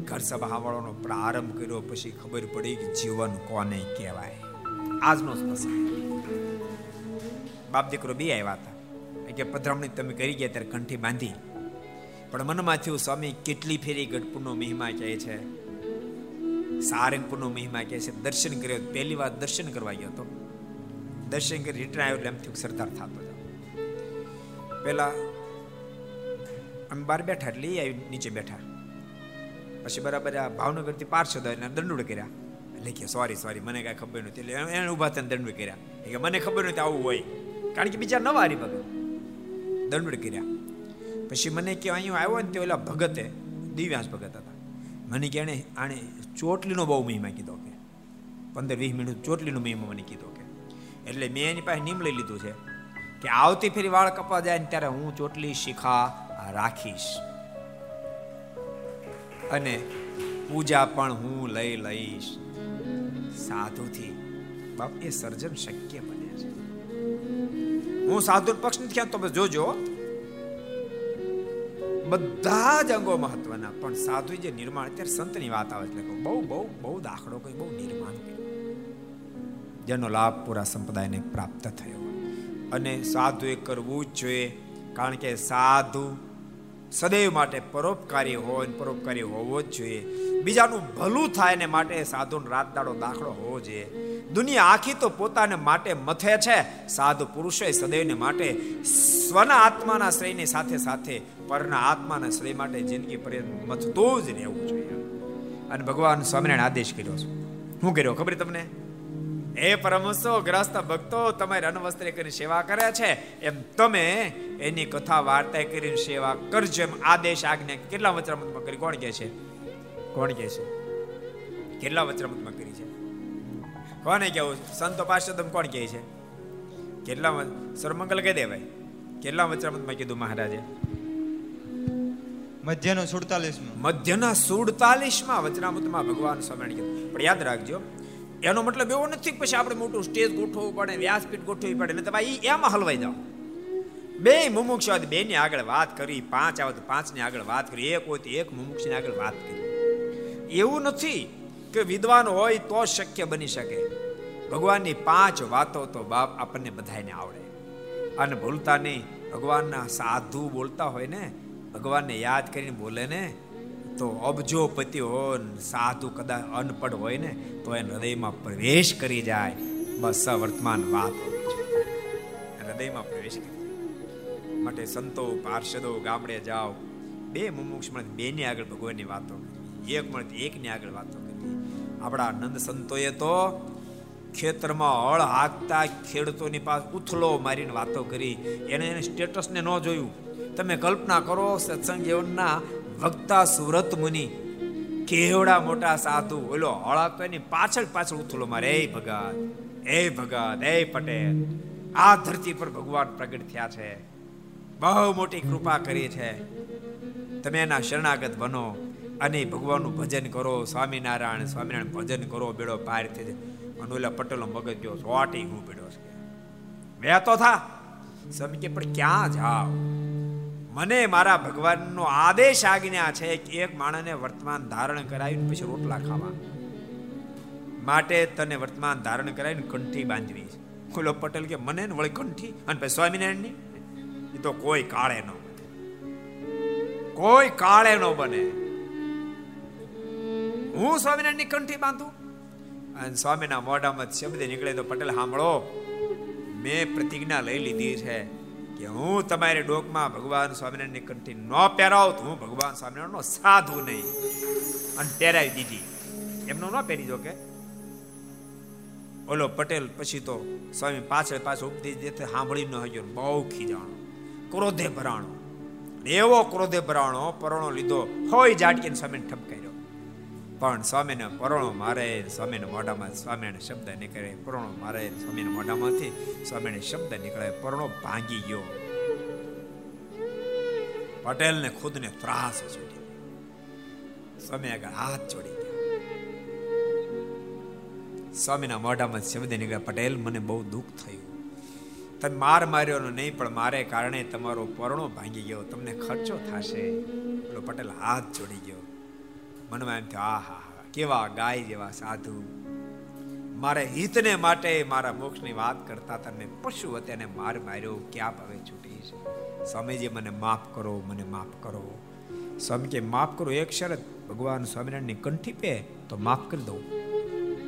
ઘર સભા સાંભળવાનો પ્રારંભ કર્યો, પછી ખબર પડી કે જીવન કોને કહેવાય. આજનો પ્રસંગ બાપ દીકરો બે આવ્યા હતા. કે, પધરામણી તમે કરી ગયા ત્યારે કંઠી બાંધી. પણ મનમાં થયું, સ્વામી, કેટલી ફેરી ગઢપુરનો મહિમા કહે છે. સારંગપુરનો મહિમા કહે છે. દર્શન કર્યો, પહેલી વાર દર્શન કરવા ગયો હતો. દર્શન કરી રિટર્ન આવ્યો એટલે એમ થયું સરદાર થતો હતો પેલા અમે બહાર બેઠા એટલે આવી નીચે બેઠા. પછી બરાબર આ ભાવનગરથી પાર્ષદ એને દંડુડ કર્યા. એટલે કે સોરી સોરી મને કાંઈ ખબર નથી એટલે એને ઊભા થઈને દંડુડ કર્યા. કે મને ખબર નહોતી આવું હોય. કારણ કે બીજા નવા હરિભગત દંડુડ કર્યા. પછી મને કે અહીંયા આવ્યો ને તે ઓલા ભગતે, દિવ્યાંશ ભગત હતા. મને કે એણે આણે ચોટલીનો બહુ મહિમા કીધો કે. પંદર, વીસ મિનિટ ચોટલીનો મહિમા મને કીધો. એટલે મેં એની પાસે નિમ લઈ લીધું છે કે આવતી ફેરી વાળ કપા જાય ને ત્યારે હું ચોટલી શિખા રાખીશ. અને પૂજા પણ હું લઈ લઈશ. સાધુથી. બાપ, એ સર્જન શક્ય બને છે. હું સાધુ પક્ષ નથી ખ્યાલ તમે જોજો. બધા જ અંગો મહત્વના, પણ સાધુ જે નિર્માણ, અત્યારે સંતની વાત આવે એટલે બહુ બહુ બહુ દાખલો, કોઈ બહુ નિર્માણ જેનો લાભ પૂરા સંપ્રદાયને પ્રાપ્ત થયો. અને સાધુ એ કરવું જ જોઈએ, કારણ કે સાધુ સદૈવ માટે પરોપકારી હોય પરોપકારી હોવો જ જોઈએ. બીજાનું ભલું થાય ને માટે સાધુનો રાત દાડો દાખલો હોવો જોઈએ. દુનિયા આખી તો પોતાને માટે મથે છે. સાધુ પુરુષે સદૈવને માટે સ્વના આત્માના શ્રેયની સાથે સાથે પરના આત્માના શ્રેય માટે જિંદગી પર્યંત મથતું જ રહેવું જોઈએ. અને ભગવાન સ્વામિનારાયણ આદેશ કર્યો છે. શું કર્યો ખબર તમને? એ પરમહંસો ગ્રસ્ત ભક્તો તમારે અનવસ્ત્રે કરીને સેવા કરે છે. એમ તમે એની કથા વાર્તા કરીને સેવા કરજો એમ આદેશ આજ્ઞા કેટલા વચરામતમાં કરી? કોણ કહે છે? કોણ કહે છે? કેટલા વચરામતમાં કરી છે? કોને કેવું સંતો પાર્ષદમ કોણ કહે છે? કેટલા સરમંગલ કહી દેવાય કેટલા વચરામતમાં કીધું મહારાજે? મધ્યનો સુડતાલીસમાં. મધ્યના સુડતાલીસમાં વચનામૃતમાં ભગવાન સ્વામિનારાયણ કીધું. પણ યાદ રાખજો એનો મતલબ એવો નથી પછી આપણે મોટું સ્ટેજ ગોઠવવું પડે, વ્યાસપીઠ ગોઠવવી પડે ને તમે એમાં હલવાઈ જાઓ. બે મુમુક્ષ બે ની આગળ વાત કરી, પાંચ આવે તો પાંચની આગળ વાત કરી, એક હોય તો એક મુમુક્ષની આગળ વાત કરી. એવું નથી કે વિદ્વાન હોય તો શક્ય બની શકે. ભગવાનની પાંચ વાતો તો બાપ આપણને બધાને આવડે. અને ભૂલતા નહીં. ભગવાનના સાધુ બોલતા હોય ને, ભગવાનને યાદ કરીને બોલે ને તો અબજો પતિ હોય સાધુ કદાચ અનપઢ હોય ને, તો એને હૃદયમાં પ્રવેશ કરી જાય. બસ વર્તમાન વાત. હૃદયમાં પ્રવેશ કરી માટે સંતો, પાર્ષદો, ગામડે જાઓ. બે મુમુક્ષ મળે બેની આગળ ભગવાનની વાતો કરી. એક મળે એકની આગળ વાતો કરી. આપણા નંદ સંતોએ તો ખેતરમાં હળ હાંકતા ખેડૂતોની પાસે ઉથલો મારીને વાતો કરી. એને એને સ્ટેટસને ન જોયું. તમે કલ્પના કરો, સત્સંગ જીવનના વક્તા સુરત મુનિ. કેવડા મોટા સાધુ, ઓલો હળાતો એની પાછળ પાછળ ઉથલો મારે, એ ભગત એ ભગત, એ પટેલ, આ ધરતી પર ભગવાન પ્રગટ થયા છે. બહુ મોટી કૃપા કરી છે. તમે એના શરણાગત બનો અને ભગવાનનું ભજન કરો, સ્વામિનારાયણ સ્વામિનારાયણ ભજન કરો, બેડો પાર થઈ જાય. અને ઓલા પટેલો મગજ ગયો, સોટી હું બેડો છે. બે તો થા. સમજે પણ ક્યાં જાવ મને મારા ભગવાનનો આદેશ આજ્ઞા છે કે એક માણસને વર્તમાન ધારણ કરાવીને પછી રોટલા ખાવા. માટે તને વર્તમાન ધારણ કરાવીને કંઠી બાંધવી છે. ઓલો પટેલ કે મને ને વળી કંઠી? અને પછી સ્વામિનારાયણની? એ તો કોઈ કાળે ન બને. કોઈ કાળે ન બને. હું સ્વામિનારાયણની કંઠી બાંધું? અને સ્વામીના મોઢામાં શબ્દ નીકળે તો પટેલ સાંભળો મેં પ્રતિજ્ઞા લઈ લીધી છે. કે હું તમારી ડોકમાં ભગવાન સ્વામિનારાયણની કંઠી ન પહેરાવ તો હું ભગવાન સ્વામિનારાયણનો સાધુ નહીં. અને પહેરાવી દીધી. એમનો ન પહેરી જો કે. ઓલો પટેલ પછી તો સ્વામી પાછળ પાછળ ઉપદેશ દેતે સાંભળી ન હજુ બહુ ખીજાણો. ક્રોધે ભરાણો. એવો ક્રોધે ભરાણો, પરણો લીધો, હોય જાટકીને સ્વામીને ઠપકાર્યો. પણ સ્વામીને પરણો મારે, સ્વામીને મોઢામાં સ્વામીને શબ્દ નીકળે, પરણો મારે, સ્વામીને મોઢામાંથી સ્વામીને શબ્દ નીકળે, પરણો ભાંગી ગયો. પટેલને ખુદને ત્રાસ છૂટી સ્વામી આગળ હાથ જોડી સ્વામીના મોઢામાં શબ્દ નીકળ્યા પટેલ, મને બહુ દુઃખ થયું. તમે માર માર્યો નહીં, પણ મારે કારણે તમારો પરણો ભાંગી ગયો. તમને ખર્ચો થશે. પેલો પટેલ હાથ જોડી ગયો. મનમાં એમ થયું આ કેવા ગાય જેવા સાધુ. મારે હિતને માટે મારા મોક્ષની વાત કરતા તમે પશુ તેને માર માર્યો. ક્યાં હવે છૂટી છે? સ્વામીજી, મને માફ કરો, મને માફ કરો. સ્વામી કે, માફ કરો, એક શરત. ભગવાન સ્વામિનારાયણની કંઠી પે તો માફ કરી દઉં.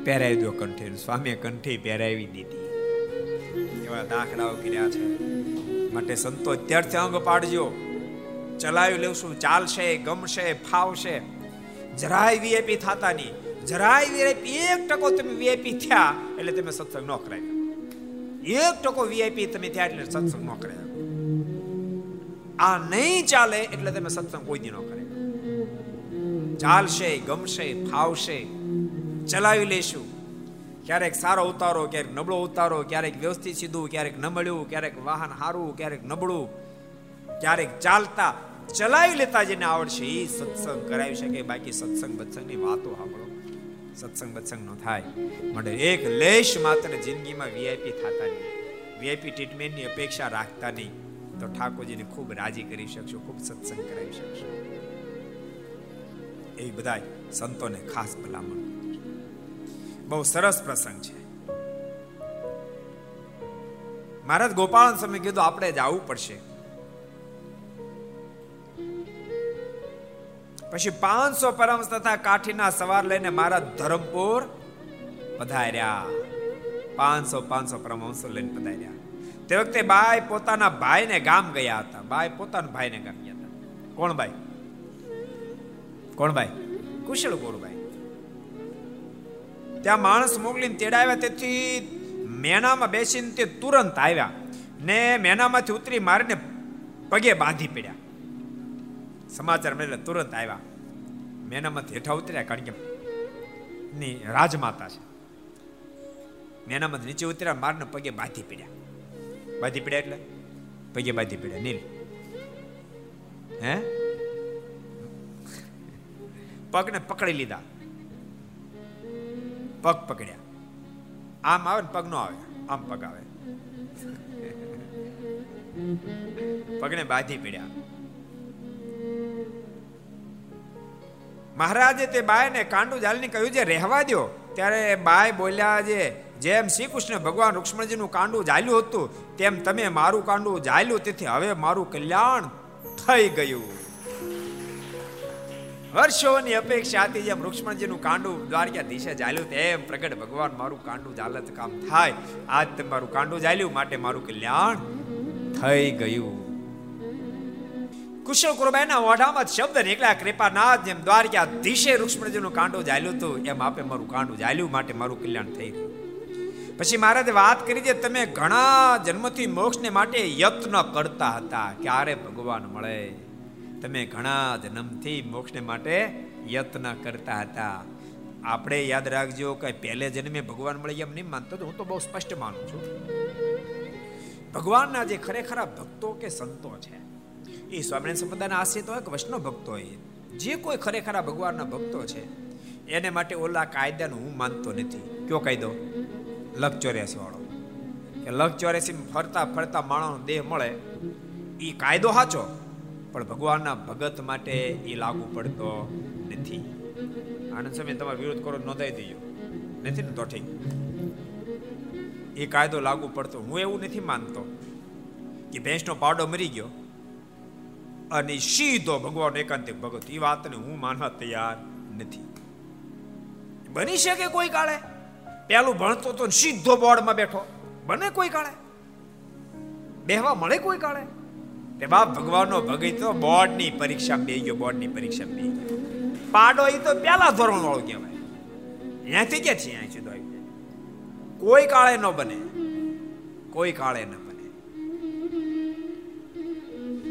પહેરાવી દો કંઠી. સ્વામીએ કંઠી પહેરાવી દીધી. એવા દાખલાઓ કર્યા છે. માટે સંતો અત્યારથી અંગ પાડજો. ચલાવી લેવશું ચાલશે, ગમશે, ફાવશે. જરાય વીઆઈપી થતા નહીં. જરાય વીઆઈપી એક ટકો તમે વીઆઈપી થયા એટલે તમે સત્સંગ ન કરાય એક ટકો વીઆઈપી તમે થયા એટલે સત્સંગ ન કરાય આ નહીં ચાલે એટલે તમે સત્સંગ કોઈ દી ન કરે ચાલશે, ગમશે, ફાવશે. ચલાવી લેશું. ક્યારેક સારો ઉતારો, ક્યારેક નબળો ઉતારો, ક્યારેક વ્યવસ્થિત સીધું, ક્યારેક નબળ્યું, ક્યારેક વાહન હારું, ક્યારેક નબળું. ક્યારેક ચાલતા ચલાવી લેતા જેને આવડશે એ સત્સંગ કરાવી શકે. બાકી સત્સંગ બત્સંગની વાતો સાંભળો. સત્સંગ બત્સંગ નો થાય. માટે એક લેશ માત્ર જિંદગીમાં વીઆઈપી થતા નહીં. વીઆઈપી ટ્રીટમેન્ટની અપેક્ષા રાખતા નહીં. તો ઠાકોરજીને ખૂબ રાજી કરી શકશો, ખૂબ સત્સંગ કરાવી શકશો. એ બધા સંતોને ખાસ ભલામણ. બહુ સરસ પ્રસંગ છે. મહારાજ ગોપાલ સમય કીધું આપણે જ આવવું પડશે. પછી પાંચસો પરમસ તથા કાઠીના સવાર લઈને મારા ધરમપુર પધાર્યા. પાંચસો પાંચસો પરમહંસો લઈને પધાર્યા. તે વખતે બાઈ પોતાના ભાઈને ગામ ગયા હતા. બાઈ પોતાના ભાઈને ગામ ગયા હતા. કોણ ભાઈ કોણ ભાઈ કુશળ ગોરભાઈ ત્યાં માણસ મોકલીને તેડાવ્યા તેથી મેનામાં બેસીને તે તુરંત આવ્યા ને મેનામાંથી ઉતરી મારીને પગે બાંધી પડ્યા. સમાચાર મળેલા તુરંત આવ્યા. મેનામાંથી હેઠા ઉતર્યા કારણ કે ની રાજમાતા છે. મેનામત નીચે ઉતર્યા, મારને પગે બાંધી પડ્યા. બાંધી પડ્યા એટલે? પગે બાંધી પડ્યા, નીલ. હે? પગને પકડી લીધા. પગ પકડ્યા. આમ આવે ને પગ નો આવે, આમ પગ આવે. પગને બાંધી પડ્યા. મહારાજે તે બાયને કાંડુ જાલની કહ્યું છે, રહેવા દો ત્યારે બાય બોલ્યા છે, જેમ શ્રી કૃષ્ણ ભગવાન રૂક્ષ્મણજીનું કાંડું જાલ્યું હતું, તેમ તમે મારું કાંડું જાલ્યું, તેથી હવે મારું કલ્યાણ થઈ ગયું. વર્ષોની અપેક્ષા હતી જેમ રૂક્ષ્મણજીનું કાંડું દ્વારકા દિશે જાલ્યું, તેમ પ્રગટ ભગવાન મારું કાંડું જાલત કામ થાય. આજ તમારું કાંડું જાલ્યું, માટે મારું કલ્યાણ થઈ ગયું. કુશળ કુરબાઈના ઓઢામાં શબ્દ નીકળ્યા. કૃપાનાથ જેમ દ્વારકા દિશે રૂક્ષ્મણજીનું કાંડું જાલ્યું હતું. એમ આપે મારું કાંડું જાલ્યું માટે મારું કલ્યાણ થઈ ગયું પછી મહારાજે વાત કરી છે તમે ઘણા જન્મથી મોક્ષને માટે યત્ન કરતા હતા. ક્યારે ભગવાન મળે? તમે ઘણા જન્મથી મોક્ષને માટે યત્ન કરતા હતા. આપણે યાદ રાખજો કે પહેલે જન્મે ભગવાન મળે એમ નહીં માનતો હું તો બહુ સ્પષ્ટ માનું છું. ભગવાનના જે ખરેખરા ભક્તો કે સંતો છે એ સ્વામિનારાયણ સંપ્રદાયના આશ્રિત હોય કે વૈષ્ણવ ભક્તો હોય. જે કોઈ ખરેખરા ભગવાનના ભક્તો છે, એને માટે ઓલા કાયદાનું હું માનતો નથી. કયો કાયદો? લખ ચોર્યાસી વાળો. કે લખ ચોર્યાસી ફરતા ફરતા માણસનો દેહ મળે એ કાયદો સાચો, પણ ભગવાનના ભગત માટે એ લાગુ પડતો નથી. આનંદ સમય તમારો વિરોધ કરો નોંધાઈ દેજો. નથી ને તો ઠીક. એ કાયદો લાગુ પડતો. હું એવું નથી માનતો. કે ભેંસનો પાવડો મરી ગયો. અને સીધો ભગવાન એકાંતિક ભગત. એ વાતને હું માનવા તૈયાર નથી. બની શકે કોઈ કાળે? પેલું ભણતો તો સીધો બોર્ડમાં બેઠો. બને કોઈ કાળે? બેહવા મળે કોઈ કાળે? તે બાપ ભગવાનનો ભગત તો બોર્ડની પરીક્ષા બે ગયો, બોર્ડની પરીક્ષા બે પાડો એ તો પેલા ધોરણ વાળો કહેવાય. અહીંયાથી ક્યાંથી અહીંયા સીધો આવી કોઈ કાળે ન બને. કોઈ કાળે ન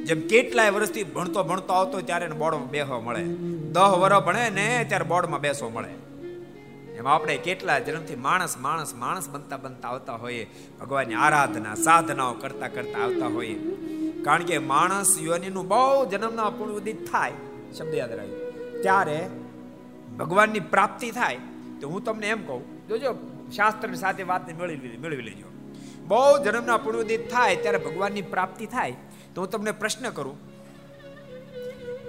જેમ કેટલાય વર્ષથી ભણતો ભણતો આવતો ત્યારે એને બોર્ડમાં બેસવા મળે. દહ વર્ષ ભણે ને ત્યારે બોર્ડમાં બેસવા મળે. એમ આપણે કેટલા જન્મથી માણસ માણસ માણસ બનતા બનતા આવતા હોઈએ. ભગવાનની આરાધના, સાધનાઓ કરતા કરતા આવતા હોઈએ. કારણ કે માણસ યોનીનું બહુ જન્મના પૂર્વદિત થાય, શબ્દ યાદ રાખ્યો ત્યારે ભગવાનની પ્રાપ્તિ થાય, તો હું તમને એમ કહું, જોજો, શાસ્ત્રની સાથે વાતને મેળવી મેળવી લેજો. બહુ જન્મના પૂર્ણ ઉદિત થાય, ત્યારે ભગવાનની પ્રાપ્તિ થાય તો હું તમને પ્રશ્ન કરું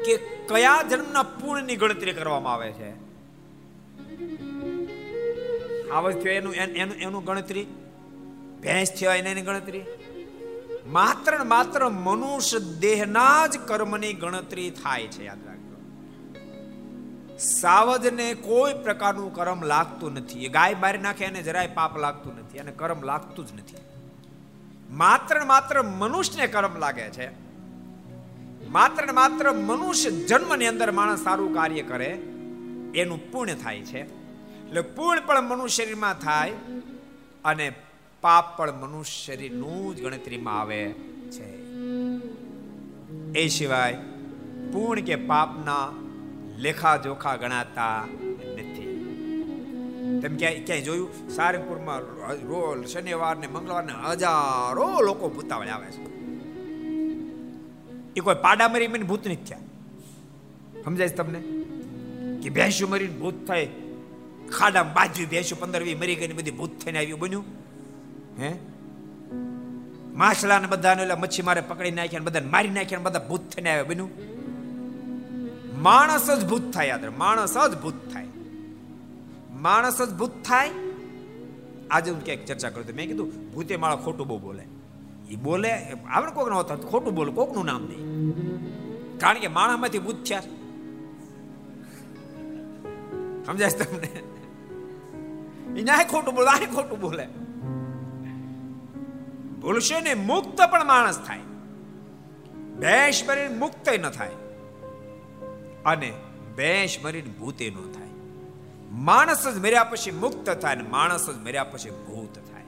કે કયા જન્મના પૂર્ણની ગણતરી કરવામાં આવે છે? આવજ થયો એનું એનું એનું ગણતરી? ભેંસ થયો એને એની ગણતરી? માત્ર માત્ર મનુષ્ય દેહના જ કર્મની ગણતરી થાય છે, યાદ રાખજો. સાવજને કોઈ પ્રકારનું કર્મ લાગતું નથી. ગાય મારી નાખે એને જરાય પાપ લાગતું નથી અને કર્મ લાગતું જ નથી. માત્ર માત્ર મનુષ્યને કર્મ લાગે છે. માત્ર માત્ર મનુષ્ય જન્મની અંદર માણસ સારું કાર્ય કરે, એનું પુણ્ય થાય છે. એટલે પુણ્ય પણ મનુષ્ય શરીરમાં થાય અને પાપ પણ મનુષ્ય શરીરનું જ ગણતરીમાં આવે છે. એ સિવાય પૂર્ણ કે પાપના લેખા જોખા ગણાતા તેમ ક્યાંય ક્યાંય જોયું? સારંગપુરમાં રોલ શનિવાર ને મંગળવાર ને હજારો લોકો ભૂતાવળે આવે છે. એ કોઈ પાડા મરી મને ભૂત નથી થયા. સમજાય તમને? કે ભેંસું મરીને ભૂત થાય. ખાડા બાજુ ભેંસું પંદર વી મરી ગઈ બધી ભૂત થઈને આવ્યું બન્યું. હે? માછલા ને બધાને એટલે મચ્છી મારે પકડી નાખ્યા બધાને મારી નાખ્યા બધા ભૂત થઈને આવ્યા બન્યું. માણસ જ ભૂત થાય, યાદ માણસ જ ભૂત થાય. માણસ જ ભૂત થાય? આજે હું ક્યાંક ચર્ચા કરું મેં કીધું, ભૂતે માળા ખોટું બહુ બોલે. એ બોલે આવે કોક ન હોતા, ખોટું બોલે, કોકનું નામ નહીં. કારણ કે માણામાંથી ભૂત થયા. સમજાય તમને? એ ખોટું બોલે આ ખોટું બોલે. ભૂલશે ને મુક્ત પણ માણસ થાય. ભેંસ મરીને મુક્ત ન થાય. અને ભેંસ મરીને ભૂતે ન થાય. માણસ જ મર્યા પછી મુક્ત થાય ને માણસ જ મર્યા પછી ભૂત થાય.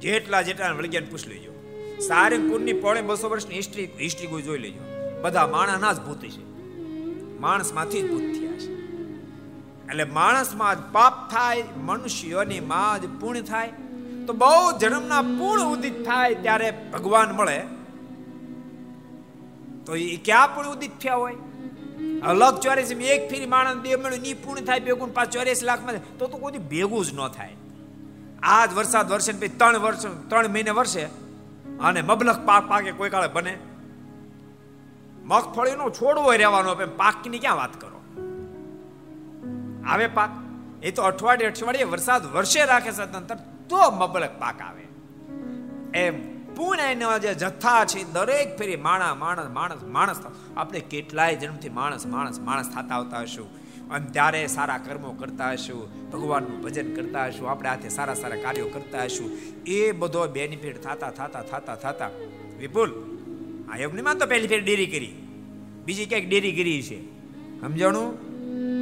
જેટલા જેટલા વળગ્યાને પૂછ લેજો. સારંગપુરની પોણે બસો વર્ષની હિસ્ટ્રી હિસ્ટ્રી કોઈ જોઈ લેજો. બધા માણસના જ ભૂત છે. માણસમાંથી જ ભૂત થયા છે. એટલે માણસમાં જ પાપ થાય, મનુષ્યોની માં જ પૂર્ણ થાય. તો બહુ જન્મના પૂર્ણ ઉદિત થાય ત્યારે ભગવાન મળે. તો એ ક્યાં પણ ઉદિત થયા હોય? અલગ ચોરીસી એક ફેરી માણસ બે મળ્યું, ની પૂર્ણ થાય ભેગું પાંચ ચોર્યાસી લાખમાં તો તો કોઈ ભેગું જ ન થાય. આજ વરસાદ વરસે પછી ત્રણ વર્ષ, ત્રણ મહિને વર્ષે અને મબલખ પાક પાકે કોઈ કાળે બને. મગફળીનો છોડવો રહેવાનો પાકની ક્યાં વાત કરો? આવે પાક? એ તો અઠવાડિયે અઠવાડિયે વરસાદ વર્ષે રાખે છે તો મબલક પાક આવે. એમ પુણ્યના જે જથ્થા છે દરેક ફેરી માણા માણસ માણસ માણસ આપણે કેટલાય જન્મથી માણસ માણસ માણસ થતા આવતા હશું. અને ત્યારે સારા કર્મો કરતા હશું, ભગવાનનું ભજન કરતા હશું, આપણે હાથે સારા સારા કાર્યો કરતા હશું. એ બધો બેનિફિટ થતા થતા થતા થતા. વિપુલ, આ યોગની માં તો પહેલી ફેર ડેરી કરી. બીજી ક્યાંક ડેરી કરી છે. સમજાણું?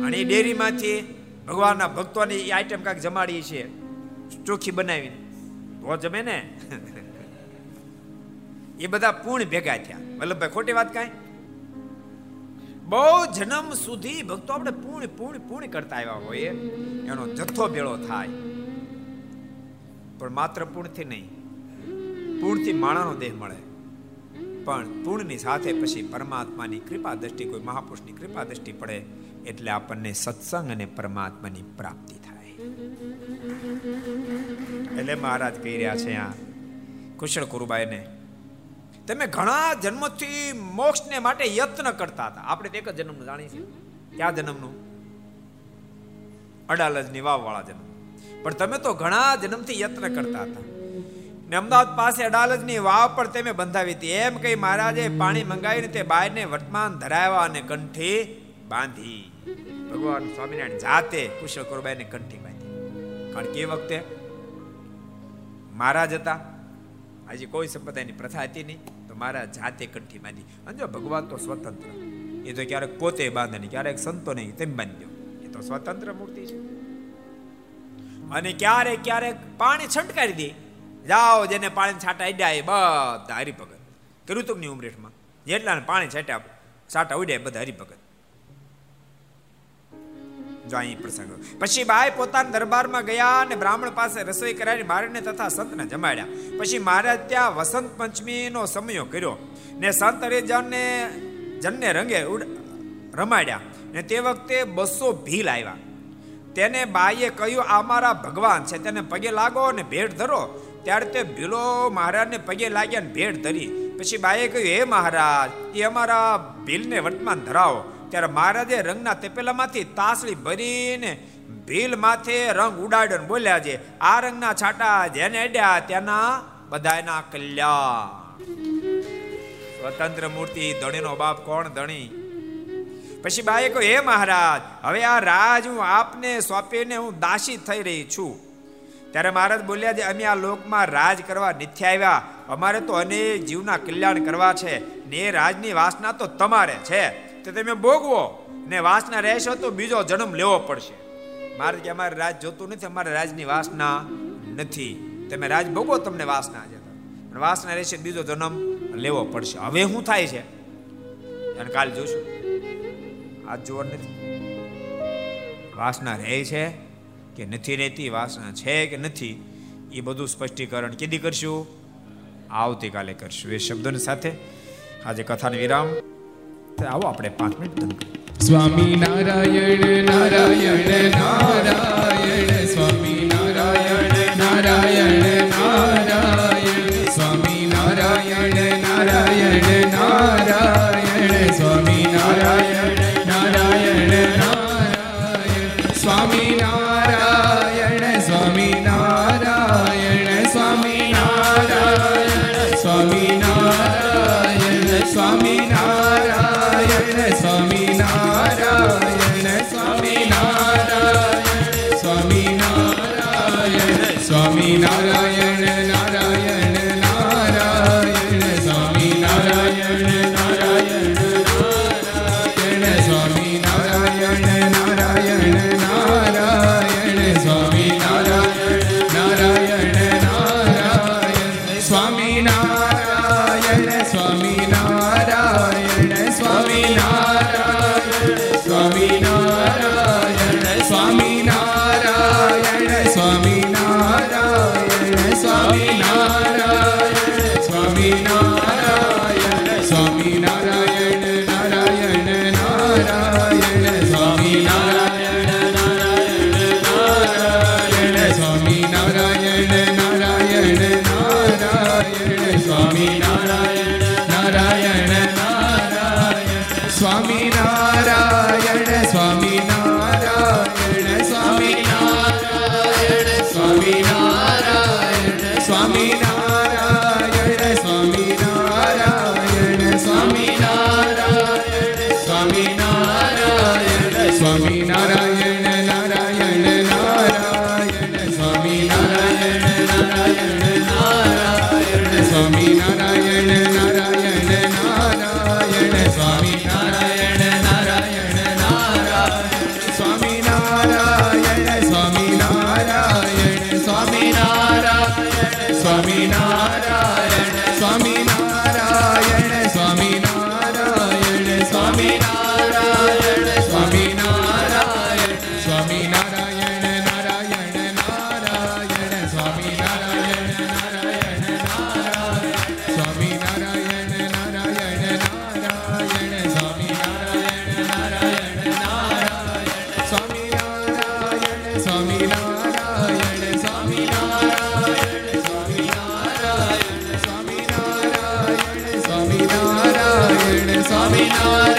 અને એ ડેરીમાંથી ભગવાનના ભક્તોની એ આઈટમ કાંઈક જમાડીએ છે. ચોખ્ખી બનાવીને. તો જમે ને? એ બધા પૂર્ણ ભેગા થયા. વલ્લભભાઈ, ખોટી વાત કાંઈ? બહુ જન્મ સુધી ભક્તો આપણે પૂર્ણ પૂર્ણ પૂર્ણ કરતા આવ્યા હોઈએ, એનો જથ્થો ભેળો થાય. પણ માત્ર પૂર્ણથી નહીં, પૂર્ણથી માણાનો દેહ મળે. પણ પૂર્ણની સાથે પછી પરમાત્માની કૃપા દ્રષ્ટિ, કોઈ મહાપુરુષની કૃપા દ્રષ્ટિ પડે, એટલે આપણને સત્સંગ અને પરમાત્માની પ્રાપ્તિ થાય. એટલે મહારાજ કહી રહ્યા છે આ કુશળ કુરુબાઈને તમે ઘણા જન્મથી મોક્ષને માટે યત્ન કરતા હતા. આપણે એક જ જન્મનું જાણીએ છીએ. ક્યાં જન્મનું? અડાલજની વાવવાળા જન્મ. પણ તમે તો ઘણા જન્મથી યત્ન કરતા હતા. ને અમદાવાદ પાસે અડાલજની વાવ પર તમે બંધાવી હતી. એમ કહી મહારાજે પાણી મંગાવીને તે બાયને વર્તમાન ધરાવ્યા અને કંઠી બાંધી. ભગવાન સ્વામિનારાયણ જાતે કુશળ કોરબાઈને કંઠી બાંધી. કારણ કે એ વખતે મહારાજ હતા. હજી કોઈ સંપ્રદાયની પ્રથા હતી નહીં. મારા જાતે કંઠી બાંધી. અને જો ભગવાન તો સ્વતંત્ર. એ તો ક્યારેક પોતે બાંધે નહીં ક્યારેક સંતો નહીં, તેમ બાંધ્યો એ તો સ્વતંત્ર મૂર્તિ છે. અને ક્યારેક ક્યારેક પાણી છંટકારી દે. જાઓ જેને પાણી છાંટા અડ્યા એ બધા હરિભગત. કર્યું તું ઉમરેઠમાં? જેટલા પાણી છાંટ્યા, છાંટા ઉડ્યા બધા હરિભગત. જો અહીં પ્રસંગ પછી બાય પોતાના દરબારમાં ગયા અને બ્રાહ્મણ પાસે રસોઈ કરાવી મારને તથા સંતને જમાડ્યા. પછી મહારાજ ત્યાં વસંત પંચમીનો સમયો કર્યો ને સંત હરિજનને, જનને રંગે રમાડ્યા ને તે વખતે બસો ભીલ આવ્યા. તેને બાઈએ કહ્યું, આ મારા ભગવાન છે, તેને પગે લાગો અને ભેટ ધરો. ત્યારે તે ભીલો મહારાજને પગે લાગ્યા અને ભેટ ધરી. પછી બાઈએ કહ્યું, હે મહારાજ, એ અમારા ભીલને વર્તમાન ધરાવો. ત્યારે મહારાજે રંગના તપેલામાંથી તાસળી ભરીને ભીલ માથે રંગ ઉડાડન બોલ્યા છે, આ રંગના છાટા જેને અડ્યા તેના બધાયના કલ્યાણ. સ્વતંત્ર મૂર્તિ, ધણીનો બાપ કોણ? ધણી. પછી બાએ કહ્યું, હે મહારાજ, હવે આ રાજ હું આપને સોંપીને હું દાસી થઈ રહી છું. ત્યારે મહારાજ બોલ્યા છે, અમે આ લોકમાં રાજ કરવા નથી આવ્યા. અમારે તો અનેક જીવના કલ્યાણ કરવા છે ને એ રાજની વાસના તો તમારે છે. તે તમે ભોગવો. ને વાસના રહેશો તો બીજો જન્મ લેવો પડશે. મારે કે અમારે રાજ જોતું નથી, અમારે રાજની વાસના નથી. તમે રાજ ભોગવો, તમને વાસના જતા પણ વાસના રહેશે, બીજો જન્મ લેવો પડશે. હવે શું થાય છે? અને કાલ જોશું. આજ જોવા નથી. વાસના રહે છે કે નથી રહેતી, વાસના છે કે નથી, એ બધું સ્પષ્ટીકરણ કેદી કરશું? આવતીકાલે કરશું. એ શબ્દોની સાથે આજે કથાને વિરામ. આવો આપણે પાંચ minute Swami Narayan Narayan Narayan, Swami Narayan Narayan Narayan, Swami Narayan Narayan Narayan I mean, no.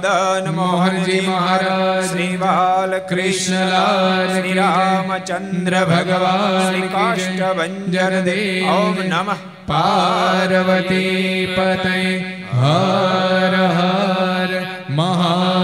Madan Mohanji Maharaj Shri Balkrishnalal Shri Ramchandra ભગવાન શ્રી કાષ્ટભન દેવ ઓમ નમઃ પાર્વતી પતય હર હર મહા